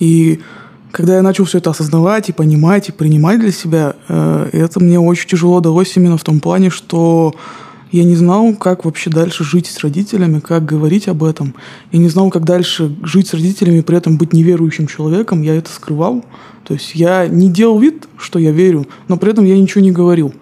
И когда я начал все это осознавать и понимать, и принимать для себя, э, это мне очень тяжело далось именно в том плане, что я не знал, как вообще дальше жить с родителями, как говорить об этом. Я не знал, как дальше жить с родителями при этом быть неверующим человеком. Я это скрывал. То есть я не делал вид, что я верю, но при этом я ничего не говорил.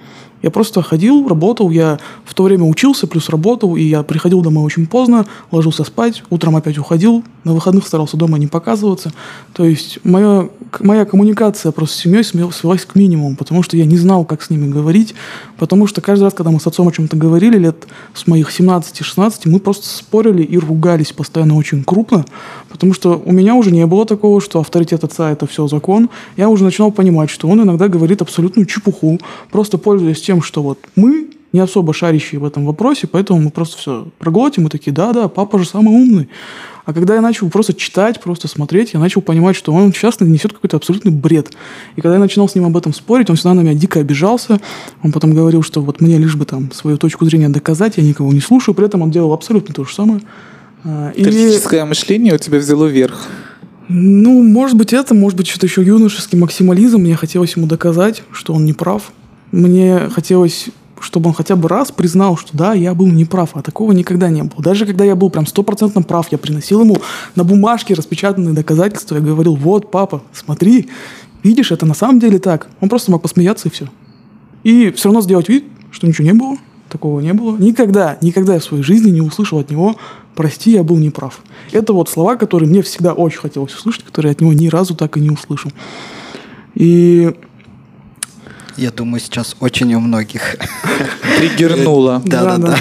Я просто ходил, работал, я в то время учился, плюс работал, и я приходил домой очень поздно, ложился спать, утром опять уходил, на выходных старался дома не показываться. То есть моя, моя коммуникация просто с семьей свелась к минимуму, потому что я не знал, как с ними говорить, потому что каждый раз, когда мы с отцом о чем-то говорили, лет с моих 17-16, мы просто спорили и ругались постоянно очень крупно, потому что у меня уже не было такого, что авторитет отца – это все закон. Я уже начинал понимать, что он иногда говорит абсолютную чепуху, просто пользуясь тем, что вот мы не особо шарящие в этом вопросе, поэтому мы просто все проглотим и такие, да-да, папа же самый умный. А когда я начал просто читать, просто смотреть, я начал понимать, что он часто несет какой-то абсолютный бред. И когда я начинал с ним об этом спорить, он всегда на меня дико обижался. Он потом говорил, что вот мне лишь бы там свою точку зрения доказать, я никого не слушаю. При этом он делал абсолютно то же самое. А, Критическое мышление у тебя взяло верх. ну, может быть, это, может быть, что-то еще юношеский максимализм. Мне хотелось ему доказать, что он не прав. Мне хотелось, чтобы он хотя бы раз признал, что да, я был неправ, а такого никогда не было. Даже когда я был прям стопроцентно прав, я приносил ему на бумажке распечатанные доказательства, я говорил, вот, папа, смотри, видишь, это на самом деле так. Он просто мог посмеяться и все. И все равно сделать вид, что ничего не было, такого не было. Никогда, никогда я в своей жизни не услышал от него «прости, я был неправ». Это вот слова, которые мне всегда очень хотелось услышать, которые я от него ни разу так и не услышал. И Я думаю, сейчас очень у многих. Триггернуло. Да-да-да.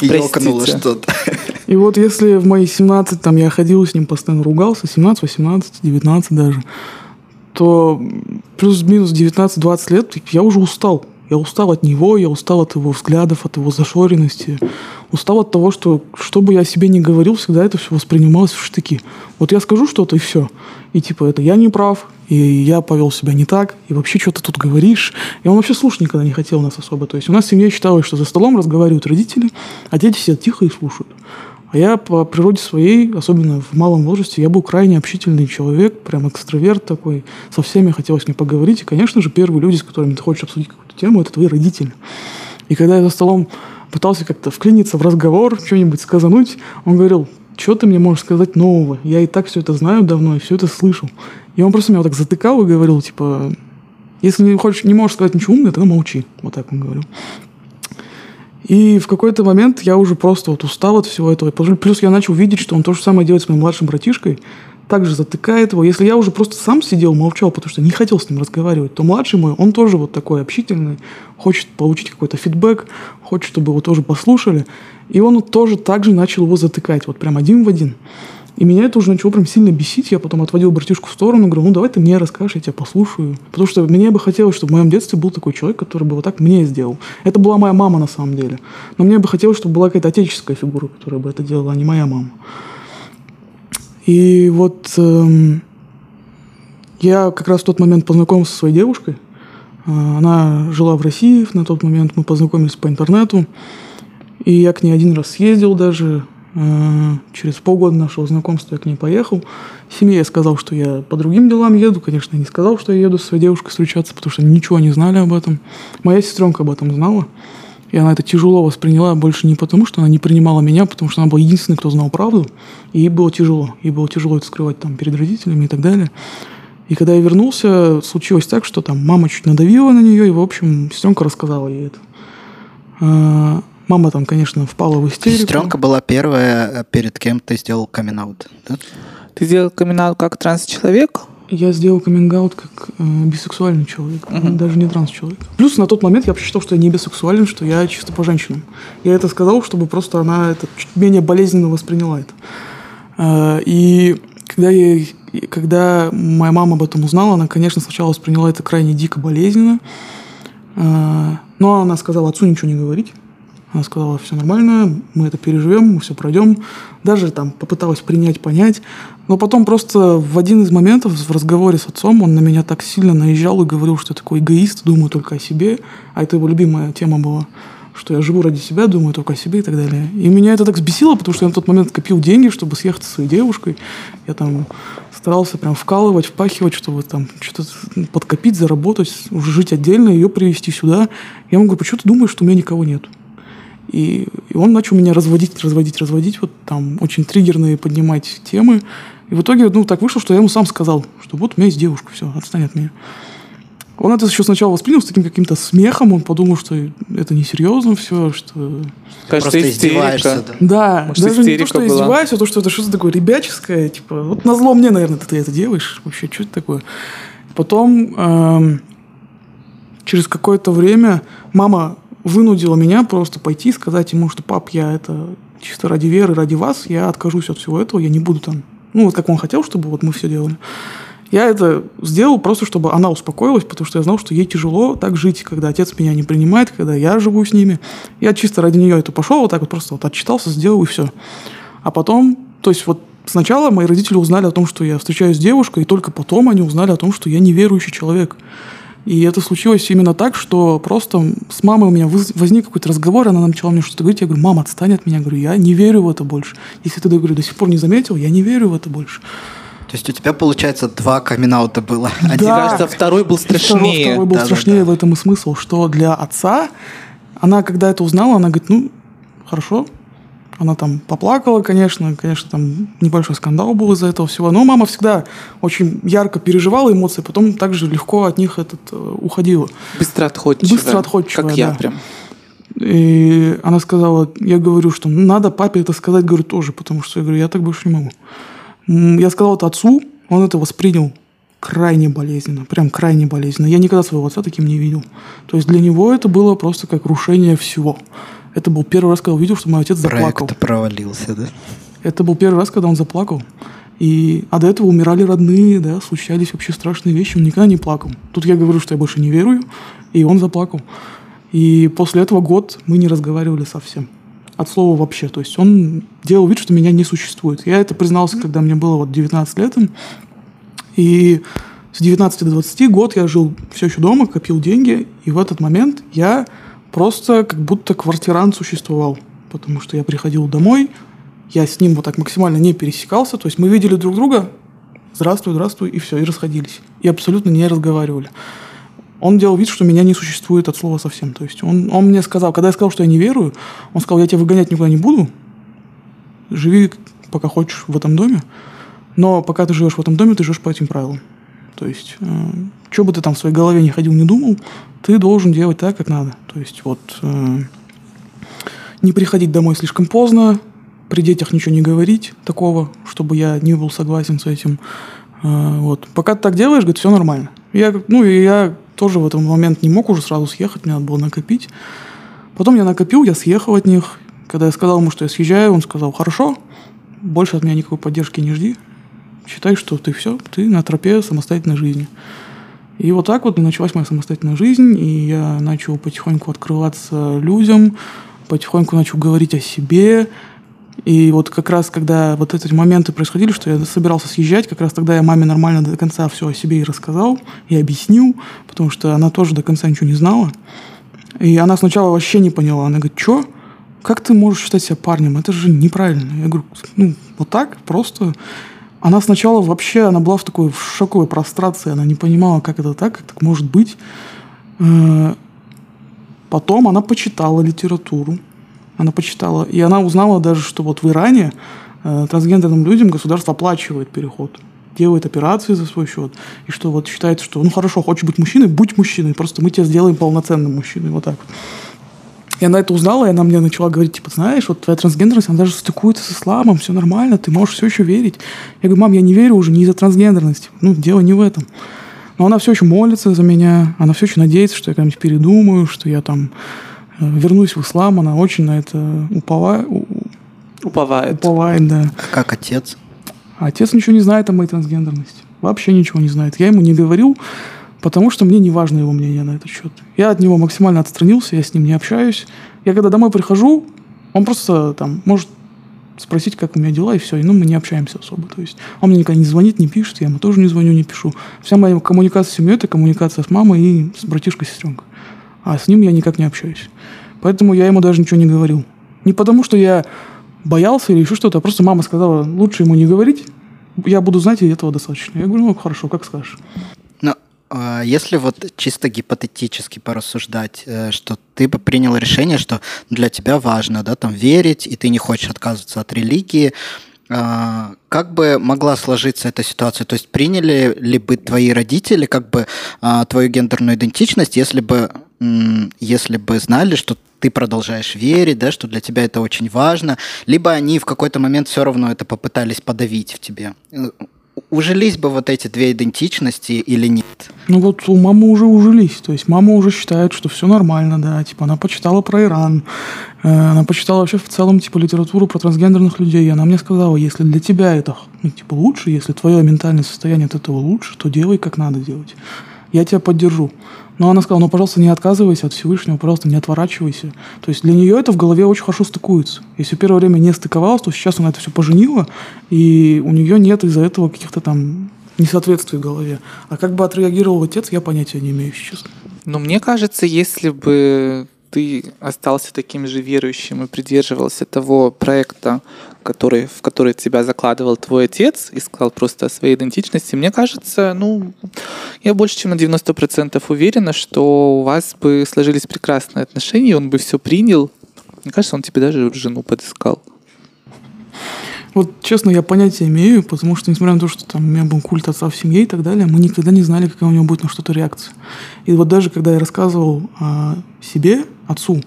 Ёкнуло что-то. И вот если в мои 17, там я ходил с ним, постоянно ругался, 17, 18, 19 даже, то плюс-минус 19-20 лет я уже устал. Я устал от него, я устал от его взглядов, от его зашоренности. Устал от того, что, что бы я себе не говорил, всегда это все воспринималось в штыки. Вот я скажу что-то, и все. И типа, это я не прав, и я повел себя не так, и вообще что ты тут говоришь. И он вообще слушать никогда не хотел нас особо. То есть у нас в семье считалось, что за столом разговаривают родители, а дети сидят тихо и слушают. А я по природе своей, особенно в малом возрасте, я был крайне общительный человек, прям экстраверт такой. Со всеми хотелось мне поговорить. И, конечно же, первые люди, с которыми ты хочешь обсудить какую-то тему, это твои родители. И когда я за столом пытался как-то вклиниться в разговор, что-нибудь сказануть, он говорил, что ты мне можешь сказать нового? Я и так все это знаю давно, и все это слышал. И он просто меня вот так затыкал и говорил, типа, Если не, хочешь, не можешь сказать ничего умное, тогда молчи. Вот так он говорил. И в какой-то момент я уже просто вот устал от всего этого. Плюс я начал видеть, что он то же самое делает с моим младшим братишкой. Также затыкает его. Если я уже просто сам сидел, молчал, потому что не хотел с ним разговаривать, то младший мой, он тоже вот такой общительный, хочет получить какой-то фидбэк, хочет, чтобы его тоже послушали. И он тоже так же начал его затыкать, вот прям один в один. И меня это уже начало прям сильно бесить. Я потом отводил братишку в сторону, говорю, ну давай ты мне расскажешь, я тебя послушаю. Потому что мне бы хотелось, чтобы в моем детстве был такой человек, который бы вот так мне сделал. Это была моя мама на самом деле. Но мне бы хотелось, чтобы была какая-то отеческая фигура, которая бы это делала, а не моя мама. И вот эм, я как раз в тот момент познакомился со своей девушкой. А, она жила в России на тот момент, мы познакомились по интернету. И я к ней один раз съездил даже, Э, через полгода нашего знакомства я к ней поехал. Семье я сказал, что я по другим делам еду. Конечно, не сказал, что я еду со своей девушкой встречаться, потому что ничего не знали об этом. Моя сестренка об этом знала. И она это тяжело восприняла больше не потому, что она не принимала меня, потому что она была единственной, кто знал правду. И ей было тяжело. Ей было тяжело это скрывать там перед родителями и так далее. И когда я вернулся, случилось так, что там мама чуть надавила на нее, и, в общем, сестренка рассказала ей это. Мама там, конечно, впала в истерику. Сестренка была первая, э, перед кем ты сделал камин да? Ты сделал камин как транс-человек? Я сделал каминг как э, бисексуальный человек, uh-huh. даже не транс-человек. Плюс на тот момент я посчитал, что я не бисексуален, что я чисто по женщинам. Я это сказал, чтобы просто она это чуть менее болезненно восприняла это. Э, и когда, я, когда моя мама об этом узнала, она, конечно, сначала восприняла это крайне дико болезненно. Э, но она сказала отцу ничего не говорить. Она сказала, все нормально, мы это переживем, мы все пройдем. Даже там попыталась принять, понять. Но потом просто в один из моментов в разговоре с отцом он на меня так сильно наезжал и говорил, что я такой эгоист, думаю только о себе. А это его любимая тема была что я живу ради себя, думаю только о себе и так далее. И меня это так взбесило, потому что я на тот момент копил деньги, чтобы съехать со своей девушкой. Я там старался прям вкалывать, впахивать, чтобы там что-то подкопить, заработать, уже жить отдельно, ее привезти сюда. Я ему говорю, почему ты думаешь, что у меня никого нет? И, и он начал меня разводить, разводить, разводить, вот там очень триггерные поднимать темы. И в итоге, ну, так вышло, что я ему сам сказал, что вот у меня есть девушка, все, отстань от меня. Он это еще сначала воспринял с таким каким-то смехом, он подумал, что это несерьезно все, что... Кажется, Просто издеваешься. Да, да Может, даже не то, что была. издеваюсь, а то, что это что-то такое ребяческое, типа, вот на зло мне, наверное, ты это делаешь, вообще, что это такое? Потом эм, через какое-то время мама вынудила меня просто пойти и сказать ему, что пап, я это чисто ради веры, ради вас, я откажусь от всего этого, я не буду там, ну вот как он хотел, чтобы вот мы все делали. Я это сделал просто, чтобы она успокоилась, потому что я знал, что ей тяжело так жить, когда отец меня не принимает, когда я живу с ними. Я чисто ради нее это пошел, вот так вот просто вот отчитался, сделал и все. А потом, то есть вот сначала мои родители узнали о том, что я встречаюсь с девушкой, и только потом они узнали о том, что я неверующий человек. И это случилось именно так, что просто с мамой у меня возник какой-то разговор, она начала мне что-то говорить, я говорю, мама, отстань от меня, я говорю, я не верю в это больше. Если ты, говорю, до сих пор не заметил, я не верю в это больше. То есть у тебя, получается, два камин было. Да. Один, кажется, второй был страшнее. Второй, второй был да, страшнее, да, да. в этом и смысл, что для отца, она когда это узнала, она говорит, ну, хорошо, она там поплакала, конечно, конечно, там небольшой скандал был из-за этого всего. Но мама всегда очень ярко переживала эмоции, потом также легко от них этот, э, уходила. Быстро отходчивая. Быстро отходчивая, Как да. я прям. И она сказала, я говорю, что надо папе это сказать, говорю, тоже, потому что я говорю, я так больше не могу. Я сказал это отцу, он это воспринял крайне болезненно, прям крайне болезненно. Я никогда своего отца таким не видел. То есть для него это было просто как рушение всего. Это был первый раз, когда увидел, что мой отец заплакал. Проект провалился, да? Это был первый раз, когда он заплакал. И, а до этого умирали родные, да, случались вообще страшные вещи, он никогда не плакал. Тут я говорю, что я больше не верую, и он заплакал. И после этого год мы не разговаривали совсем. От слова вообще. То есть он делал вид, что меня не существует. Я это признался, когда мне было вот 19 лет. И с 19 до 20 год я жил все еще дома, копил деньги, и в этот момент я просто как будто квартирант существовал. Потому что я приходил домой, я с ним вот так максимально не пересекался, то есть мы видели друг друга, здравствуй, здравствуй, и все, и расходились. И абсолютно не разговаривали. Он делал вид, что меня не существует от слова совсем. То есть он, он мне сказал, когда я сказал, что я не верую, он сказал, я тебя выгонять никуда не буду, живи пока хочешь в этом доме, но пока ты живешь в этом доме, ты живешь по этим правилам. То есть э, что бы ты там в своей голове не ходил, не думал, ты должен делать так, как надо. То есть вот э, не приходить домой слишком поздно, при детях ничего не говорить такого, чтобы я не был согласен с этим. Э, вот. Пока ты так делаешь, говорит, все нормально. Я, ну, я тоже в этот момент не мог уже сразу съехать, мне надо было накопить. Потом я накопил, я съехал от них. Когда я сказал ему, что я съезжаю, он сказал, хорошо, больше от меня никакой поддержки не жди. Считай, что ты все, ты на тропе самостоятельной жизни. И вот так вот началась моя самостоятельная жизнь, и я начал потихоньку открываться людям, потихоньку начал говорить о себе. И вот как раз, когда вот эти моменты происходили, что я собирался съезжать, как раз тогда я маме нормально до конца все о себе и рассказал, и объяснил, потому что она тоже до конца ничего не знала. И она сначала вообще не поняла. Она говорит, что? Как ты можешь считать себя парнем? Это же неправильно. Я говорю, ну, вот так, просто. Она сначала вообще, она была в такой в шоковой прострации, она не понимала, как это так, как так может быть. Э, потом она почитала литературу, она почитала, и она узнала даже, что вот в Иране э, трансгендерным людям государство оплачивает переход, делает операции за свой счет, и что вот считает, что ну хорошо, хочешь быть мужчиной, будь мужчиной, просто мы тебя сделаем полноценным мужчиной, вот так вот. И она это узнала, и она мне начала говорить, типа, знаешь, вот твоя трансгендерность, она даже стыкуется с исламом, все нормально, ты можешь все еще верить. Я говорю, мам, я не верю уже не из-за трансгендерности. Ну, дело не в этом. Но она все еще молится за меня, она все еще надеется, что я когда-нибудь передумаю, что я там э, вернусь в ислам, она очень на это уповает. Уповает. Уповает, да. А как отец? Отец ничего не знает о моей трансгендерности. Вообще ничего не знает. Я ему не говорил, потому что мне не важно его мнение на этот счет. Я от него максимально отстранился, я с ним не общаюсь. Я когда домой прихожу, он просто там может спросить, как у меня дела, и все. И ну, мы не общаемся особо. То есть он мне никогда не звонит, не пишет, я ему тоже не звоню, не пишу. Вся моя коммуникация с семьей – это коммуникация с мамой и с братишкой, сестренкой. А с ним я никак не общаюсь. Поэтому я ему даже ничего не говорил. Не потому, что я боялся или еще что-то, а просто мама сказала, лучше ему не говорить, я буду знать, и этого достаточно. Я говорю, ну хорошо, как скажешь. А, если вот чисто гипотетически порассуждать, э, что ты бы принял решение, что для тебя важно, да, там верить, и ты не хочешь отказываться от религии, а, как бы могла сложиться эта ситуация? То есть приняли ли бы твои родители как бы а, твою гендерную идентичность, если бы, если бы знали, что ты продолжаешь верить, да, что для тебя это очень важно, либо они в какой-то момент все равно это попытались подавить в тебе? Ужились бы вот эти две идентичности или нет? Ну вот у мамы уже ужились. То есть мама уже считает, что все нормально, да. Типа она почитала про Иран, э, она почитала вообще в целом типа литературу про трансгендерных людей. И она мне сказала, если для тебя это ну, типа лучше, если твое ментальное состояние от этого лучше, то делай как надо делать. Я тебя поддержу. Но она сказала, ну, пожалуйста, не отказывайся от Всевышнего, пожалуйста, не отворачивайся. То есть для нее это в голове очень хорошо стыкуется. Если первое время не стыковалось, то сейчас она это все поженила, и у нее нет из-за этого каких-то там несоответствий в голове. А как бы отреагировал отец, я понятия не имею, честно. Но мне кажется, если бы ты остался таким же верующим и придерживался того проекта, который, в который тебя закладывал твой отец, и сказал просто о своей идентичности, мне кажется, ну, я больше чем на 90% уверена, что у вас бы сложились прекрасные отношения, он бы все принял. Мне кажется, он тебе даже жену подыскал. Вот, честно, я понятия имею, потому что, несмотря на то, что там у меня был культ отца в семье и так далее, мы никогда не знали, какая у него будет на что-то реакция. И вот даже когда я рассказывал о себе, отцу,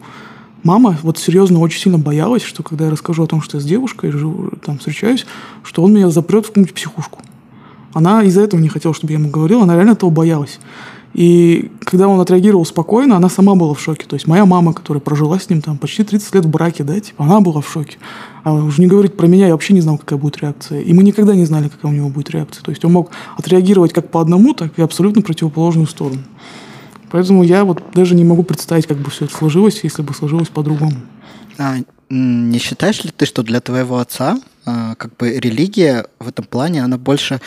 мама вот серьезно очень сильно боялась, что когда я расскажу о том, что я с девушкой живу, там встречаюсь, что он меня запрет в какую-нибудь психушку. Она из-за этого не хотела, чтобы я ему говорил, она реально этого боялась. И когда он отреагировал спокойно, она сама была в шоке. То есть моя мама, которая прожила с ним там почти 30 лет в браке, да, типа, она была в шоке. А уже не говорить про меня, я вообще не знал, какая будет реакция. И мы никогда не знали, какая у него будет реакция. То есть он мог отреагировать как по одному, так и абсолютно противоположную сторону. Поэтому я вот даже не могу представить, как бы все это сложилось, если бы сложилось по-другому. А, не считаешь ли ты, что для твоего отца а, как бы религия в этом плане, она больше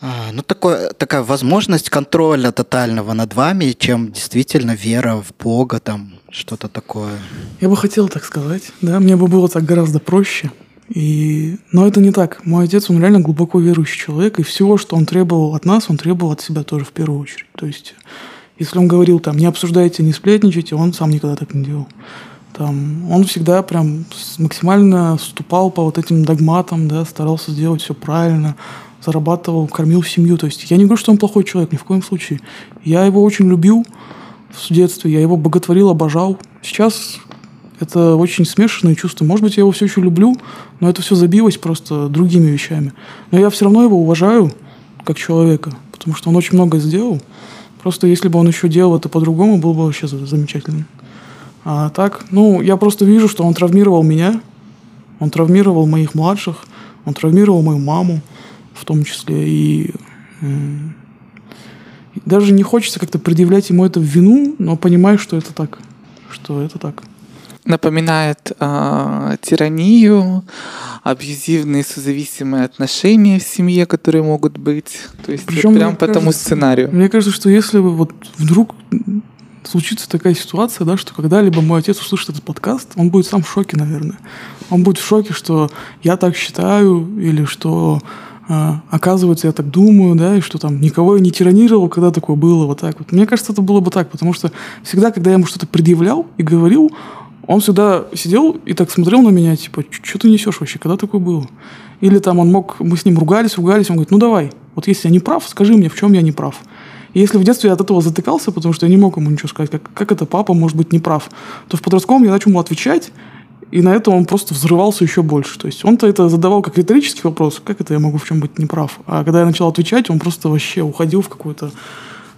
а, ну, такое, такая возможность контроля тотального над вами, чем действительно вера в Бога, там, что-то такое. Я бы хотел так сказать, да, мне бы было так гораздо проще. И... Но это не так. Мой отец, он реально глубоко верующий человек, и всего, что он требовал от нас, он требовал от себя тоже в первую очередь. То есть если он говорил там, не обсуждайте, не сплетничайте, он сам никогда так не делал. Там, он всегда прям максимально вступал по вот этим догматам, да, старался сделать все правильно. зарабатывал, кормил семью. То есть я не говорю, что он плохой человек, ни в коем случае. Я его очень любил в детстве, я его боготворил, обожал. Сейчас это очень смешанные чувства. Может быть, я его все еще люблю, но это все забилось просто другими вещами. Но я все равно его уважаю как человека, потому что он очень много сделал. Просто если бы он еще делал это по-другому, было бы вообще замечательно. А так, ну, я просто вижу, что он травмировал меня, он травмировал моих младших, он травмировал мою маму в том числе. И даже не хочется как-то предъявлять ему это в вину, но понимаю, что это так. Что это так напоминает э, тиранию, абьюзивные созависимые отношения в семье, которые могут быть. То есть Причем, вот прям по тому сценарию. Мне кажется, что если бы вот вдруг случится такая ситуация, да, что когда-либо мой отец услышит этот подкаст, он будет сам в шоке, наверное. Он будет в шоке, что я так считаю, или что э, оказывается, я так думаю, да, и что там никого я не тиранировал, когда такое было, вот так вот. Мне кажется, это было бы так, потому что всегда, когда я ему что-то предъявлял и говорил, он всегда сидел и так смотрел на меня, типа, что ты несешь вообще, когда такое было? Или там он мог, мы с ним ругались, ругались, он говорит, ну давай, вот если я не прав, скажи мне, в чем я не прав. И если в детстве я от этого затыкался, потому что я не мог ему ничего сказать, как, как это папа может быть неправ, то в подростковом я начал ему отвечать, и на это он просто взрывался еще больше. То есть он-то это задавал как риторический вопрос, как это я могу в чем быть неправ. А когда я начал отвечать, он просто вообще уходил в какую-то...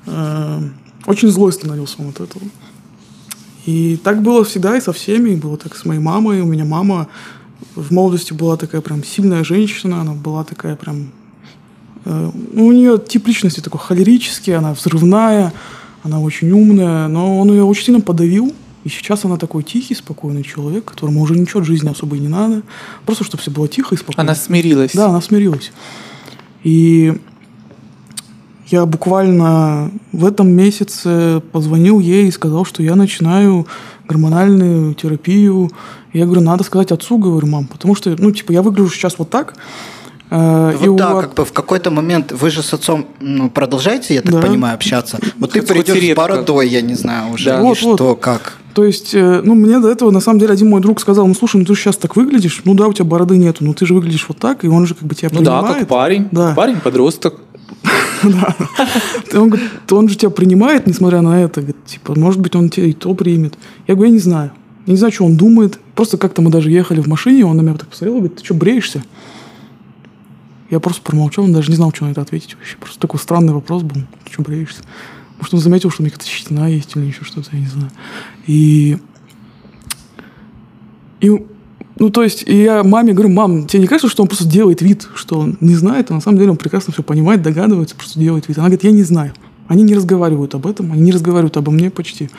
Э, очень злой становился он от этого. И так было всегда и со всеми. И было так с моей мамой. У меня мама в молодости была такая прям сильная женщина. Она была такая прям... Э, у нее тип личности такой холерический. Она взрывная. Она очень умная. Но он ее очень сильно подавил. И сейчас она такой тихий, спокойный человек, которому уже ничего от жизни особо и не надо. Просто, чтобы все было тихо и спокойно. Она смирилась. Да, она смирилась. И я буквально в этом месяце позвонил ей и сказал, что я начинаю гормональную терапию. Я говорю, надо сказать отцу, говорю, мам, потому что, ну, типа, я выгляжу сейчас вот так, э, вот и да, у... как бы в какой-то момент вы же с отцом ну, продолжаете, я так да. понимаю, общаться. Вот ты придешь с бородой, я не знаю уже, да. вот, что, вот. как. То есть, э, ну, мне до этого, на самом деле, один мой друг сказал, ну, слушай, ну, ты сейчас так выглядишь, ну, да, у тебя бороды нету, но ты же выглядишь вот так, и он же как бы тебя ну, принимает. Ну, да, как парень, да. парень, подросток. Да. Он же тебя принимает, несмотря на это. Типа, может быть, он тебя и то примет. Я говорю, я не знаю. Не знаю, что он думает. Просто как-то мы даже ехали в машине, он на меня так посмотрел и говорит, ты что, бреешься? Я просто промолчал, он даже не знал, что на это ответить вообще. Просто такой странный вопрос был. Ты что, бреешься? Может, он заметил, что у меня какая-то щетина есть или еще что-то, я не знаю. И... И ну, то есть, я маме говорю, мам, тебе не кажется, что он просто делает вид, что он не знает, а на самом деле он прекрасно все понимает, догадывается, просто делает вид. Она говорит, я не знаю. Они не разговаривают об этом, они не разговаривают обо мне почти.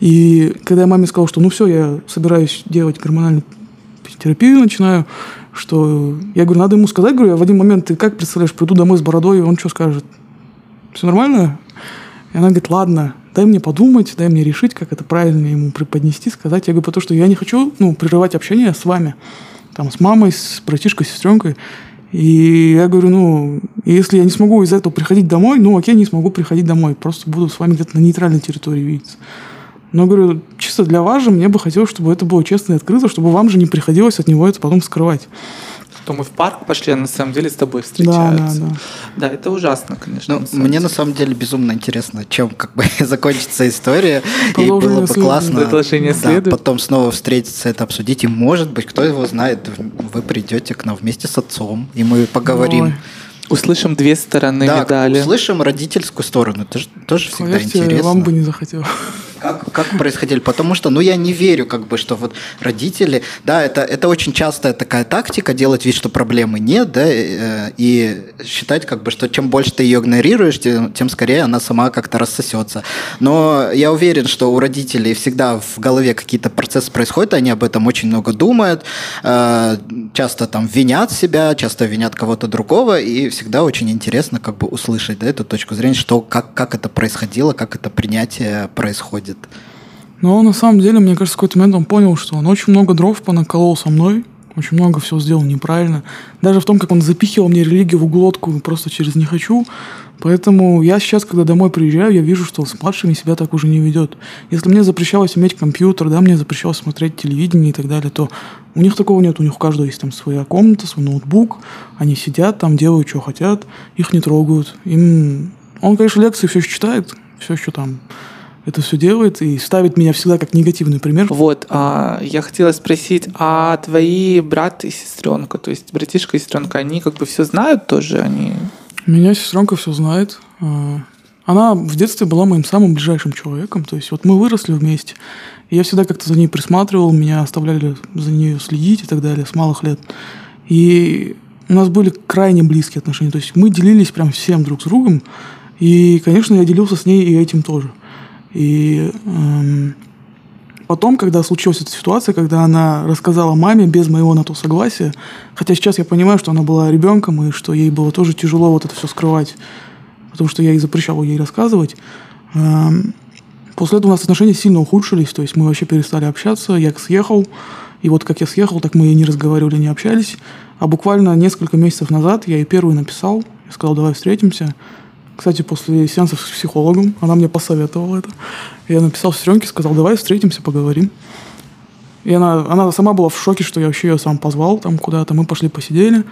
И когда я маме сказал, что ну все, я собираюсь делать гормональную терапию, начинаю, что я говорю, надо ему сказать, говорю, я в один момент, ты как представляешь, приду домой с бородой, и он что скажет? Все нормально? И она говорит, ладно, дай мне подумать, дай мне решить, как это правильно ему преподнести, сказать. Я говорю, потому что я не хочу ну, прерывать общение с вами, там, с мамой, с братишкой, с сестренкой. И я говорю, ну, если я не смогу из-за этого приходить домой, ну, окей, не смогу приходить домой, просто буду с вами где-то на нейтральной территории видеться. Но, говорю, чисто для вас же мне бы хотелось, чтобы это было честно и открыто, чтобы вам же не приходилось от него это потом скрывать что мы в парк пошли, а на самом деле с тобой встречаются. Да, да, да. да это ужасно, конечно. Ну, на мне деле. на самом деле безумно интересно, чем как бы закончится история. И было бы классно да, потом снова встретиться, это обсудить. И может быть, кто его знает, вы придете к нам вместе с отцом, и мы поговорим. Ой. Услышим две стороны да, медали. Услышим родительскую сторону. Это же тоже всегда Поверьте, интересно. Вам бы не захотелось. Как, как происходили? Потому что, ну, я не верю, как бы, что вот родители, да, это, это очень частая такая тактика, делать вид, что проблемы нет, да, э, и считать, как бы, что чем больше ты ее игнорируешь, тем, тем скорее она сама как-то рассосется. Но я уверен, что у родителей всегда в голове какие-то процессы происходят, они об этом очень много думают, э, часто там винят себя, часто винят кого-то другого, и всегда очень интересно как бы услышать, да, эту точку зрения, что, как, как это происходило, как это принятие происходит будет. Но на самом деле, мне кажется, в какой-то момент он понял, что он очень много дров понаколол со мной, очень много всего сделал неправильно. Даже в том, как он запихивал мне религию в углотку просто через «не хочу». Поэтому я сейчас, когда домой приезжаю, я вижу, что с младшими себя так уже не ведет. Если мне запрещалось иметь компьютер, да, мне запрещалось смотреть телевидение и так далее, то У них такого нет, у них у каждого есть там своя комната, свой ноутбук, они сидят там, делают, что хотят, их не трогают. Им... Он, конечно, лекции все еще читает, все еще там это все делает и ставит меня всегда как негативный пример. Вот, а, я хотела спросить, а твои брат и сестренка, то есть братишка и сестренка, они как бы все знают тоже, они... Меня сестренка все знает. А, она в детстве была моим самым ближайшим человеком, то есть вот мы выросли вместе, и я всегда как-то за ней присматривал, меня оставляли за нее следить и так далее с малых лет. И у нас были крайне близкие отношения, то есть мы делились прям всем друг с другом, и, конечно, я делился с ней и этим тоже. И эм, потом, когда случилась эта ситуация, когда она рассказала маме без моего на то согласия, хотя сейчас я понимаю, что она была ребенком и что ей было тоже тяжело вот это все скрывать, потому что я ей запрещал ей рассказывать. Эм, после этого у нас отношения сильно ухудшились, то есть мы вообще перестали общаться, я съехал, и вот как я съехал, так мы и не разговаривали, не общались. А буквально несколько месяцев назад я ей первый написал, я сказал, давай встретимся. Кстати, после сеансов с психологом она мне посоветовала это. Я написал сестренке, сказал, давай встретимся, поговорим. И она, она сама была в шоке, что я вообще ее сам позвал там куда-то. Мы пошли посидели.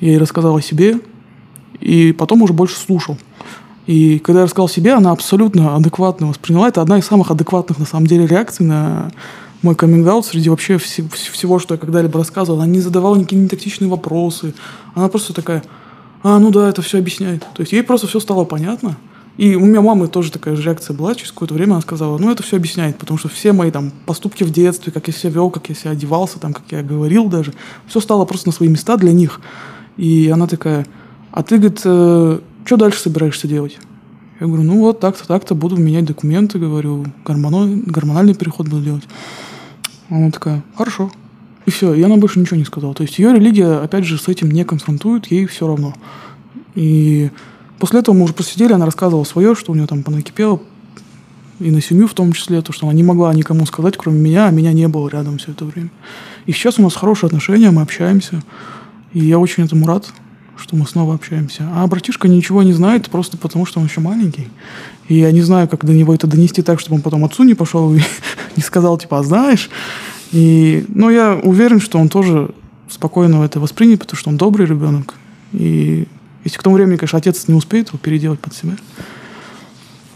Я ей рассказал о себе. И потом уже больше слушал. И когда я рассказал себе, она абсолютно адекватно восприняла. Это одна из самых адекватных, на самом деле, реакций на мой каминг среди вообще всего, всего, что я когда-либо рассказывал. Она не задавала никакие нетактичные вопросы. Она просто такая, а, ну да, это все объясняет. То есть ей просто все стало понятно. И у меня мамы тоже такая же реакция была. Через какое-то время она сказала, ну это все объясняет, потому что все мои там поступки в детстве, как я себя вел, как я себя одевался, там, как я говорил даже, все стало просто на свои места для них. И она такая, а ты, говорит, э, что дальше собираешься делать? Я говорю, ну вот так-то, так-то буду менять документы, говорю, гормональный, переход буду делать. Она такая, хорошо. И все, и она больше ничего не сказала. То есть ее религия, опять же, с этим не конфронтует, ей все равно. И после этого мы уже посидели, она рассказывала свое, что у нее там понакипело, и на семью в том числе, то, что она не могла никому сказать, кроме меня, а меня не было рядом все это время. И сейчас у нас хорошие отношения, мы общаемся, и я очень этому рад, что мы снова общаемся. А братишка ничего не знает, просто потому что он еще маленький. И я не знаю, как до него это донести так, чтобы он потом отцу не пошел и не сказал, типа, а знаешь, и, ну, я уверен, что он тоже спокойно это воспринят, потому что он добрый ребенок. И если к тому времени, конечно, отец не успеет его переделать под себя.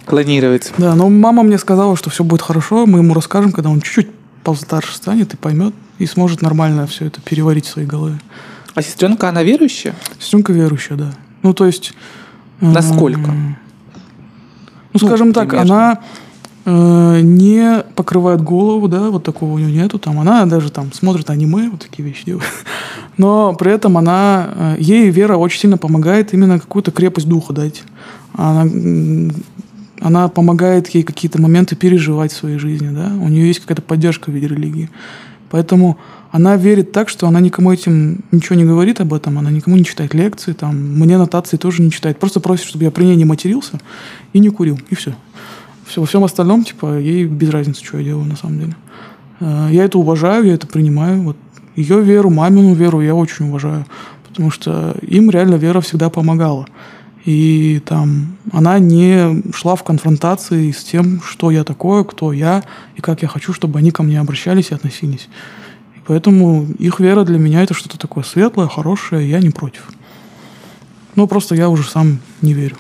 Клонировать. Да, но мама мне сказала, что все будет хорошо, мы ему расскажем, когда он чуть-чуть постарше станет и поймет, и сможет нормально все это переварить в своей голове. А сестренка, она верующая? Сестренка верующая, да. Ну, то есть... Насколько? Ну, скажем ну, так, она Э, не покрывает голову, да, вот такого у нее нету. Там она даже там смотрит аниме, вот такие вещи делает. Но при этом она, э, ей вера очень сильно помогает именно какую-то крепость духа дать. Она, она помогает ей какие-то моменты переживать в своей жизни, да. У нее есть какая-то поддержка в виде религии. Поэтому она верит так, что она никому этим ничего не говорит об этом, она никому не читает лекции, там, мне нотации тоже не читает. Просто просит, чтобы я при ней не матерился и не курил, и все. Все, во всем остальном, типа, ей без разницы, что я делаю на самом деле. Э, я это уважаю, я это принимаю. Вот ее веру, мамину веру я очень уважаю. Потому что им реально вера всегда помогала. И там она не шла в конфронтации с тем, что я такое, кто я, и как я хочу, чтобы они ко мне обращались и относились. И поэтому их вера для меня это что-то такое светлое, хорошее, я не против. Но просто я уже сам не верю.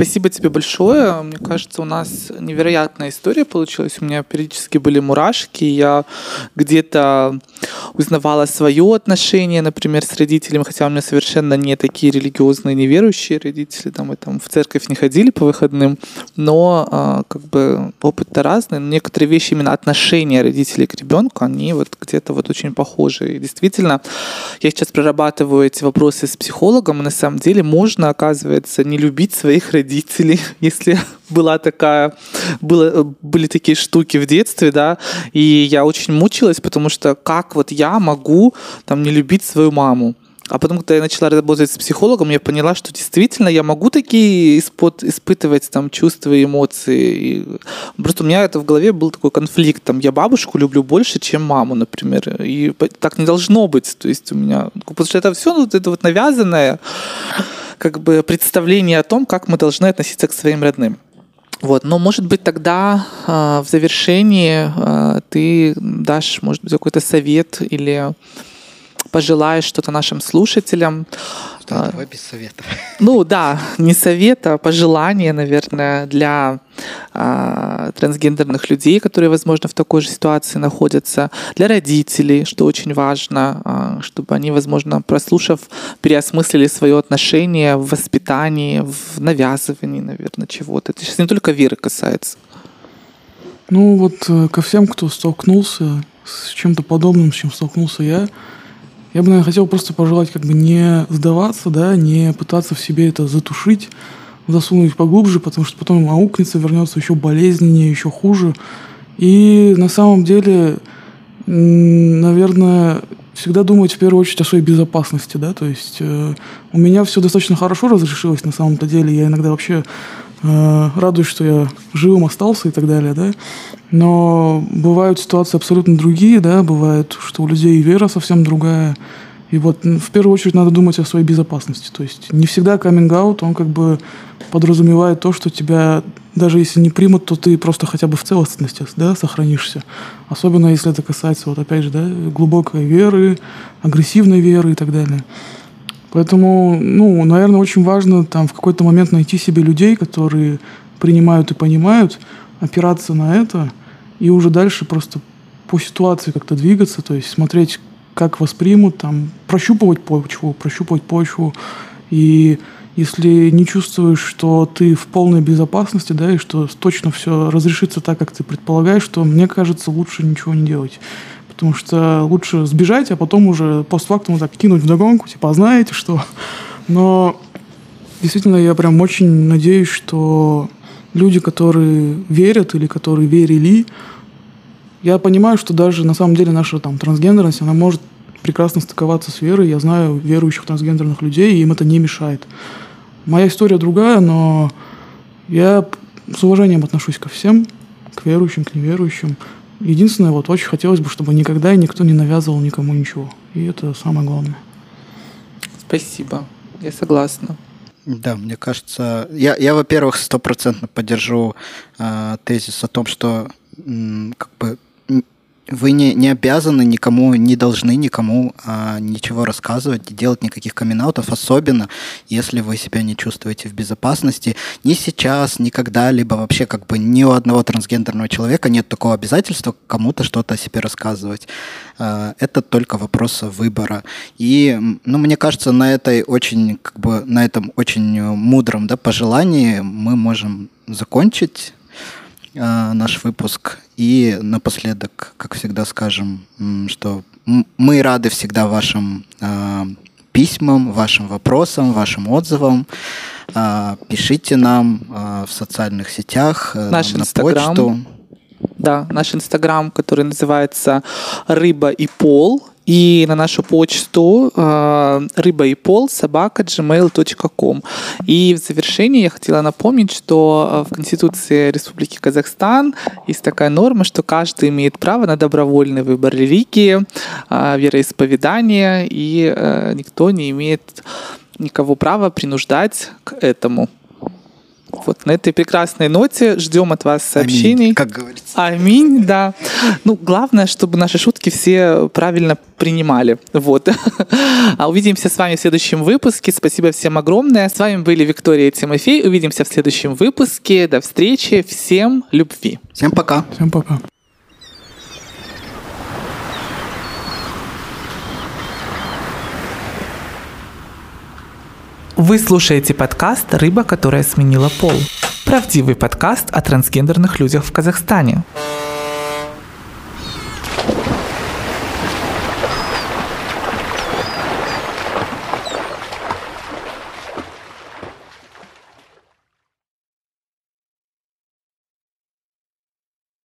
Спасибо тебе большое. Мне кажется, у нас невероятная история получилась. У меня периодически были мурашки. Я где-то узнавала свое отношение, например, с родителями, хотя у меня совершенно не такие религиозные, неверующие родители, там, и там в церковь не ходили по выходным, но а, как бы опыт-то разный. Но некоторые вещи, именно отношения родителей к ребенку, они вот где-то вот очень похожи. И действительно, я сейчас прорабатываю эти вопросы с психологом, и на самом деле можно, оказывается, не любить своих родителей родителей, если была такая, было, были такие штуки в детстве, да, и я очень мучилась, потому что как вот я могу там не любить свою маму? А потом, когда я начала работать с психологом, я поняла, что действительно я могу такие испыт, испытывать там чувства и эмоции. Просто у меня это в голове был такой конфликт. Там, я бабушку люблю больше, чем маму, например. И так не должно быть. То есть у меня... Потому что это все ну, вот это вот навязанное как бы представление о том, как мы должны относиться к своим родным. Вот, но может быть тогда э, в завершении э, ты дашь, может быть, какой-то совет или пожелаешь что-то нашим слушателям. Что, давай без совета. Ну да, не совета, а пожелание, наверное, для а, трансгендерных людей, которые, возможно, в такой же ситуации находятся, для родителей, что очень важно, а, чтобы они, возможно, прослушав, переосмыслили свое отношение в воспитании, в навязывании, наверное, чего-то. Это сейчас не только веры касается. Ну вот э, ко всем, кто столкнулся с чем-то подобным, с чем столкнулся я, я бы, наверное, хотел просто пожелать как бы не сдаваться, да, не пытаться в себе это затушить, засунуть поглубже, потому что потом аукнется, вернется еще болезненнее, еще хуже. И на самом деле, наверное, всегда думать в первую очередь о своей безопасности, да, то есть э, у меня все достаточно хорошо разрешилось на самом-то деле, я иногда вообще радуюсь, что я живым остался и так далее, да, но бывают ситуации абсолютно другие, да, бывает, что у людей вера совсем другая. И вот в первую очередь надо думать о своей безопасности. То есть не всегда каминг-аут, он как бы подразумевает то, что тебя, даже если не примут, то ты просто хотя бы в целостности да, сохранишься. Особенно если это касается, вот опять же, да, глубокой веры, агрессивной веры и так далее. Поэтому, ну, наверное, очень важно там в какой-то момент найти себе людей, которые принимают и понимают, опираться на это – и уже дальше просто по ситуации как-то двигаться, то есть смотреть, как воспримут, там, прощупывать почву, прощупывать почву. И если не чувствуешь, что ты в полной безопасности, да, и что точно все разрешится так, как ты предполагаешь, то, мне кажется, лучше ничего не делать. Потому что лучше сбежать, а потом уже постфактум так кинуть в догонку, типа, а знаете что? Но действительно я прям очень надеюсь, что люди, которые верят или которые верили, я понимаю, что даже на самом деле наша там трансгендерность, она может прекрасно стыковаться с верой. Я знаю верующих трансгендерных людей, и им это не мешает. Моя история другая, но я с уважением отношусь ко всем, к верующим, к неверующим. Единственное, вот очень хотелось бы, чтобы никогда и никто не навязывал никому ничего. И это самое главное. Спасибо. Я согласна. Да, мне кажется, я, я во-первых, стопроцентно поддержу э, тезис о том, что м, как бы вы не, не обязаны никому, не должны никому а, ничего рассказывать, делать никаких камин особенно если вы себя не чувствуете в безопасности. Ни сейчас, ни когда-либо вообще как бы ни у одного трансгендерного человека нет такого обязательства кому-то что-то о себе рассказывать. А, это только вопрос выбора. И, ну, мне кажется, на этой очень, как бы, на этом очень мудром да, пожелании мы можем закончить а, наш выпуск. И напоследок, как всегда, скажем, что мы рады всегда вашим а, письмам, вашим вопросам, вашим отзывам. А, пишите нам в социальных сетях, наш на Инстаграм. почту. Да, наш Инстаграм, который называется «Рыба и пол», и на нашу почту э, рыба и пол собака gmail.com. И в завершении я хотела напомнить, что э, в Конституции Республики Казахстан есть такая норма, что каждый имеет право на добровольный выбор религии, э, вероисповедания, и никто не имеет никого права принуждать к этому. Вот на этой прекрасной ноте ждем от вас сообщений. Аминь, как говорится. Аминь, да. Ну, главное, чтобы наши шутки все правильно принимали. Вот. А увидимся с вами в следующем выпуске. Спасибо всем огромное. С вами были Виктория и Тимофей. Увидимся в следующем выпуске. До встречи. Всем любви. Всем пока. Всем пока. Вы слушаете подкаст «Рыба, которая сменила пол». Правдивый подкаст о трансгендерных людях в Казахстане.